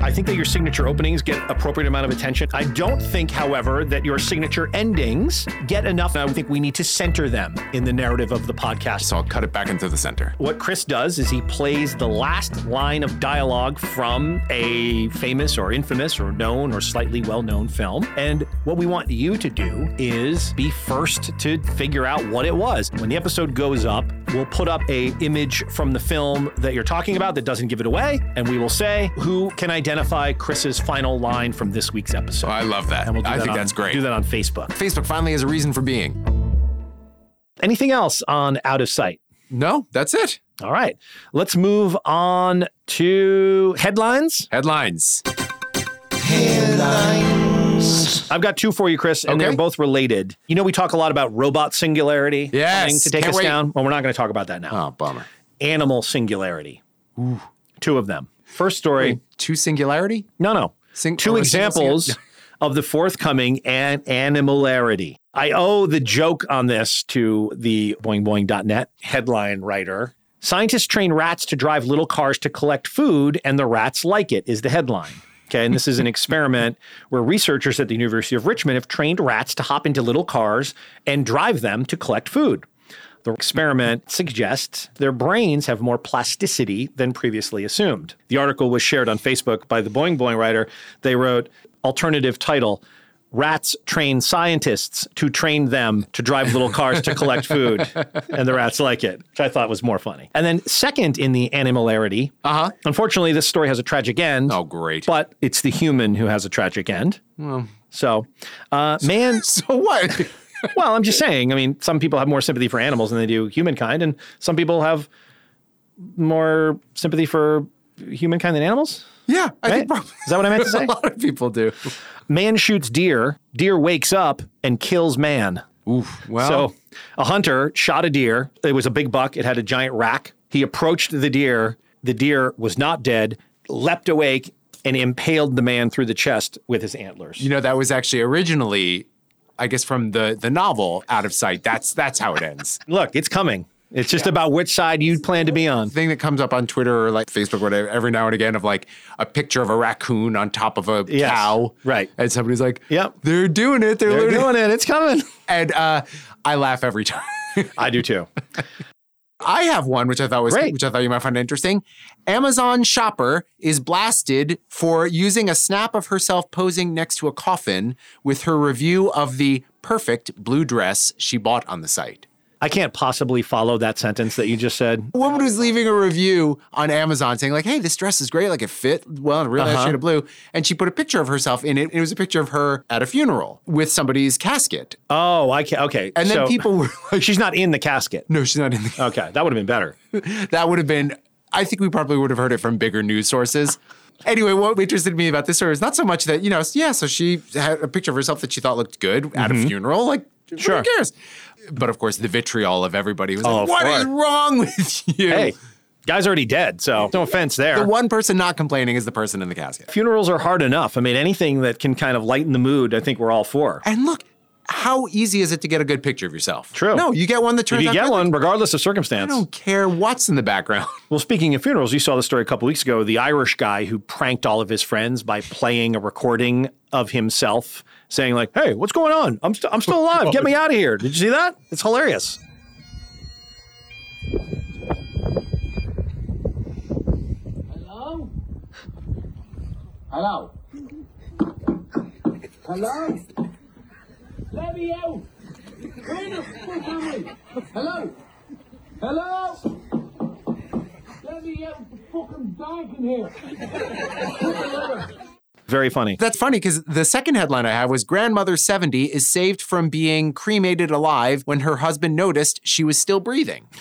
I think that your signature openings get appropriate amount of attention. I don't think, however, that your signature endings get enough. I think we need to center them in the narrative of the podcast. So I'll cut it back into the center. What Chris does is he plays the last line of dialogue from a famous or infamous or known or slightly well-known film. And what we want you to do is be first to figure out what it was. When the episode goes up, we'll put up a image from the film that you're talking about that doesn't give it away, and we will say who can identify Chris's final line from this week's episode. Oh, I love that. And we'll do I that think on- that's great. Do that on Facebook. Facebook finally has a reason for being. Anything else on Out of Sight? No, that's it. All right. Let's move on to headlines. Headlines. Headlines. I've got two for you, Chris, and they're both related. You know, we talk a lot about robot singularity Yes, to take can't us wait. down. Well, we're not going to talk about that now. Oh, bummer. Animal singularity. Two of them. First story. Two singularity? No, no. Sing- two single examples of the forthcoming an animalarity. I owe the joke on this to the boingboing.net headline writer. Scientists train rats to drive little cars to collect food, and the rats like it, is the headline. Okay, and this is an experiment where researchers at the University of Richmond have trained rats to hop into little cars and drive them to collect food. The experiment suggests their brains have more plasticity than previously assumed. The article was shared on Facebook by the Boing Boing writer. They wrote alternative title Rats train scientists to train them to drive little cars to collect food. And the rats like it, which I thought was more funny. And then, second in the animalarity, uh-huh. unfortunately, this story has a tragic end. Oh, great. But it's the human who has a tragic end. Well, So, uh, man. so what? well, I'm just saying. I mean, some people have more sympathy for animals than they do humankind, and some people have more sympathy for humankind than animals. Yeah, I Right? think probably Is that what I meant to say? a lot of people do. Man shoots deer. Deer wakes up and kills man. Oof. Well, So, a hunter shot a deer. It was a big buck. It had a giant rack. He approached the deer. The deer was not dead, leapt awake, and impaled the man through the chest with his antlers. you know that was actually originally, I guess, from the the novel Out of Sight. That's that's how it ends. Look, it's coming. It's just about which side you plan to be on. The thing that comes up on Twitter or like Facebook, or whatever, every now and again of like a picture of a raccoon on top of a Yes, cow. right. And somebody's like, Yep. they're doing it. They're, They're doing it. It's coming. And uh, I laugh every time. I do too. I have one which I thought was Great. which I thought you might find interesting. Amazon shopper is blasted for using a snap of herself posing next to a coffin with her review of the perfect blue dress she bought on the site. I can't possibly follow that sentence that you just said. A woman was leaving a review on Amazon saying like, "Hey, this dress is great. Like it fit well in a really nice Uh-huh. shade of blue." And she put a picture of herself in it. It was a picture of her at a funeral with somebody's casket. Oh, I can't. Okay. And then so- people were like, she's not in the casket. No, she's not in the. Okay, that would have been better. that would have been. I think we probably would have heard it from bigger news sources. Anyway, what interested me about this story is not so much that you know, yeah. So she had a picture of herself that she thought looked good at a Mhm. funeral. Like, Sure. who cares? But of course, the vitriol of everybody was Oh, like, "What is wrong with you?" Hey, guy's already dead, so no offense there. The one person not complaining is the person in the casket. Funerals are hard enough. I mean, anything that can kind of lighten the mood, I think we're all for. And look, how easy is it to get a good picture of yourself? True. No, you get one that If turns you out get one, regardless of circumstance. I don't care what's in the background. Well, speaking of funerals, you saw the story a couple weeks ago. The Irish guy who pranked all of his friends by playing a recording of himself saying, like, hey, what's going on? I'm, st- I'm still alive. Get me out of here. Did you see that? It's hilarious. Hello? Hello? Hello? Let me out! Where the fuck am I? Hello? Hello? Let me out! The fucking dog in here! Very funny. That's funny because the second headline I have was Grandmother 70 is saved from being cremated alive when her husband noticed she was still breathing.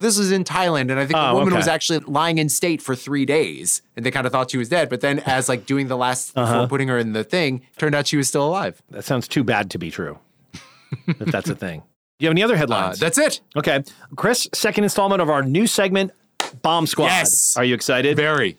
This was in Thailand, and I think the Oh, woman okay. was actually lying in state for three days, and they kind of thought she was dead. But then, as like doing the last Uh-huh. before putting her in the thing, turned out she was still alive. That sounds too bad to be true, if that's a thing. Do you have any other headlines? Uh, that's it. Okay. Chris, second installment of our new segment, Bomb Squad. Yes. Are you excited? Very.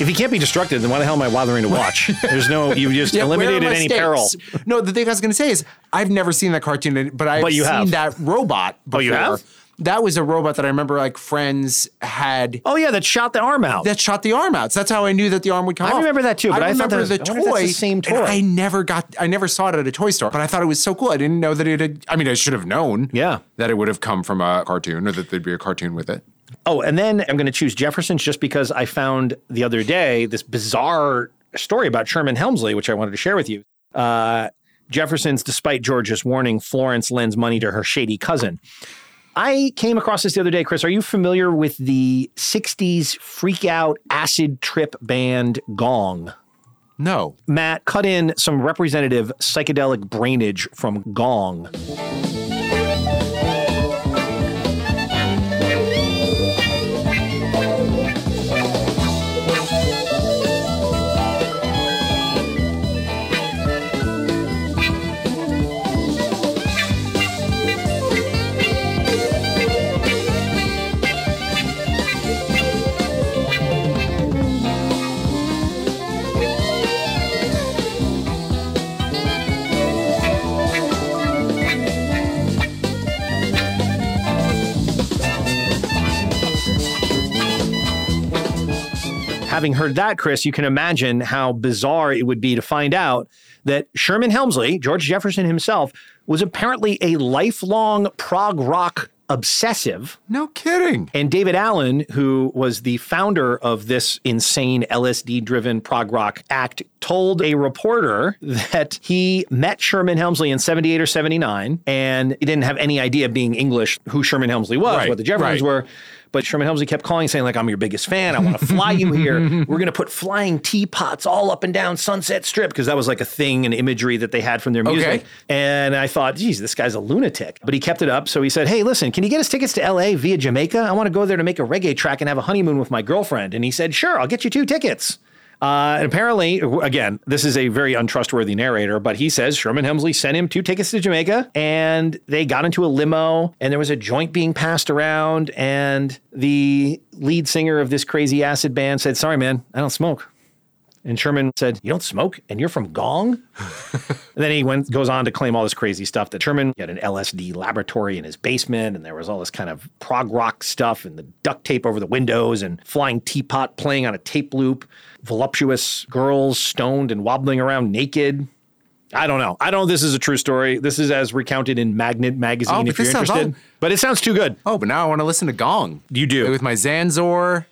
If he can't be destructed, then why the hell am I bothering to watch? There's no you just Yeah, eliminated any stakes? peril. No, the thing I was going to say is I've never seen that cartoon, but I've But you seen have. that robot. Oh, you have? That was a robot that I remember like friends had. Oh yeah, that shot the arm out. That shot the arm out. So that's how I knew that the arm would come I off. remember that too, but I thought remember was- the I toy. the same toy. I never got. I never saw it at a toy store, but I thought it was so cool. I didn't know that it had. I mean, I should have known. Yeah. That it would have come from a cartoon, or that there'd be a cartoon with it. Oh, and then I'm going to choose Jefferson's just because I found the other day this bizarre story about Sherman Hemsley, which I wanted to share with you. Uh, Jefferson's, despite George's warning, Florence lends money to her shady cousin. I came across this the other day, Chris. Are you familiar with the 60s freak out acid trip band Gong? No. Matt, cut in some representative psychedelic brainage from Gong. Having heard that, Chris, you can imagine how bizarre it would be to find out that Sherman Hemsley, George Jefferson himself, was apparently a lifelong prog rock obsessive. No kidding. And Daevid Allen, who was the founder of this insane LSD driven prog rock act, told a reporter that he met Sherman Hemsley in 78 or 79 and he didn't have any idea, being English, who Sherman Hemsley was, Right, what the Jeffersons right. were. But Sherman Hemsley kept calling, saying, like, I'm your biggest fan. I want to fly you here. We're going to put flying teapots all up and down Sunset Strip because that was like a thing and imagery that they had from their music. Okay. And I thought, geez, this guy's a lunatic. But he kept it up. So he said, hey, listen, can you get us tickets to LA via Jamaica? I want to go there to make a reggae track and have a honeymoon with my girlfriend. And he said, sure, I'll get you two tickets. Uh, and apparently, again, this is a very untrustworthy narrator, but he says Sherman Hemsley sent him two tickets to Jamaica and they got into a limo and there was a joint being passed around. And the lead singer of this crazy acid band said, Sorry, man, I don't smoke. And Sherman said, You don't smoke and you're from Gong? and then he went goes on to claim all this crazy stuff that Sherman had an LSD laboratory in his basement and there was all this kind of prog rock stuff and the duct tape over the windows and flying teapot playing on a tape loop, voluptuous girls stoned and wobbling around naked. I don't know. I don't know if this is a true story. This is as recounted in Magnet magazine Oh, if you're interested. all- But it sounds too good. Oh, but now I want to listen to Gong. You do. With my Zanzor.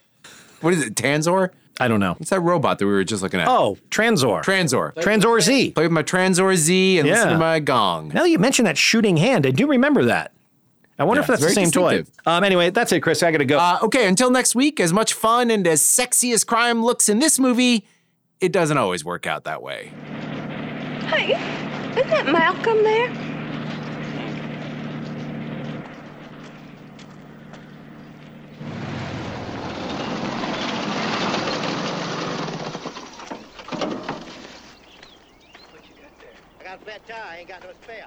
What is it? Tanzor? I don't know. What's that robot that we were just looking at? Oh, Tranzor. Tranzor. Tranzor Z. Play with my Tranzor Z and listen Yeah. to my Gong. Now that you mentioned that shooting hand, I do remember that. I wonder Yeah, if that's it's the very same toy. distinctive. Um, anyway, that's it, Chris. I gotta go. Uh, okay, until next week, as much fun and as sexy as crime looks in this movie, it doesn't always work out that way. Hey, isn't that Malcolm there? Got a fat tire. I ain't got no spare.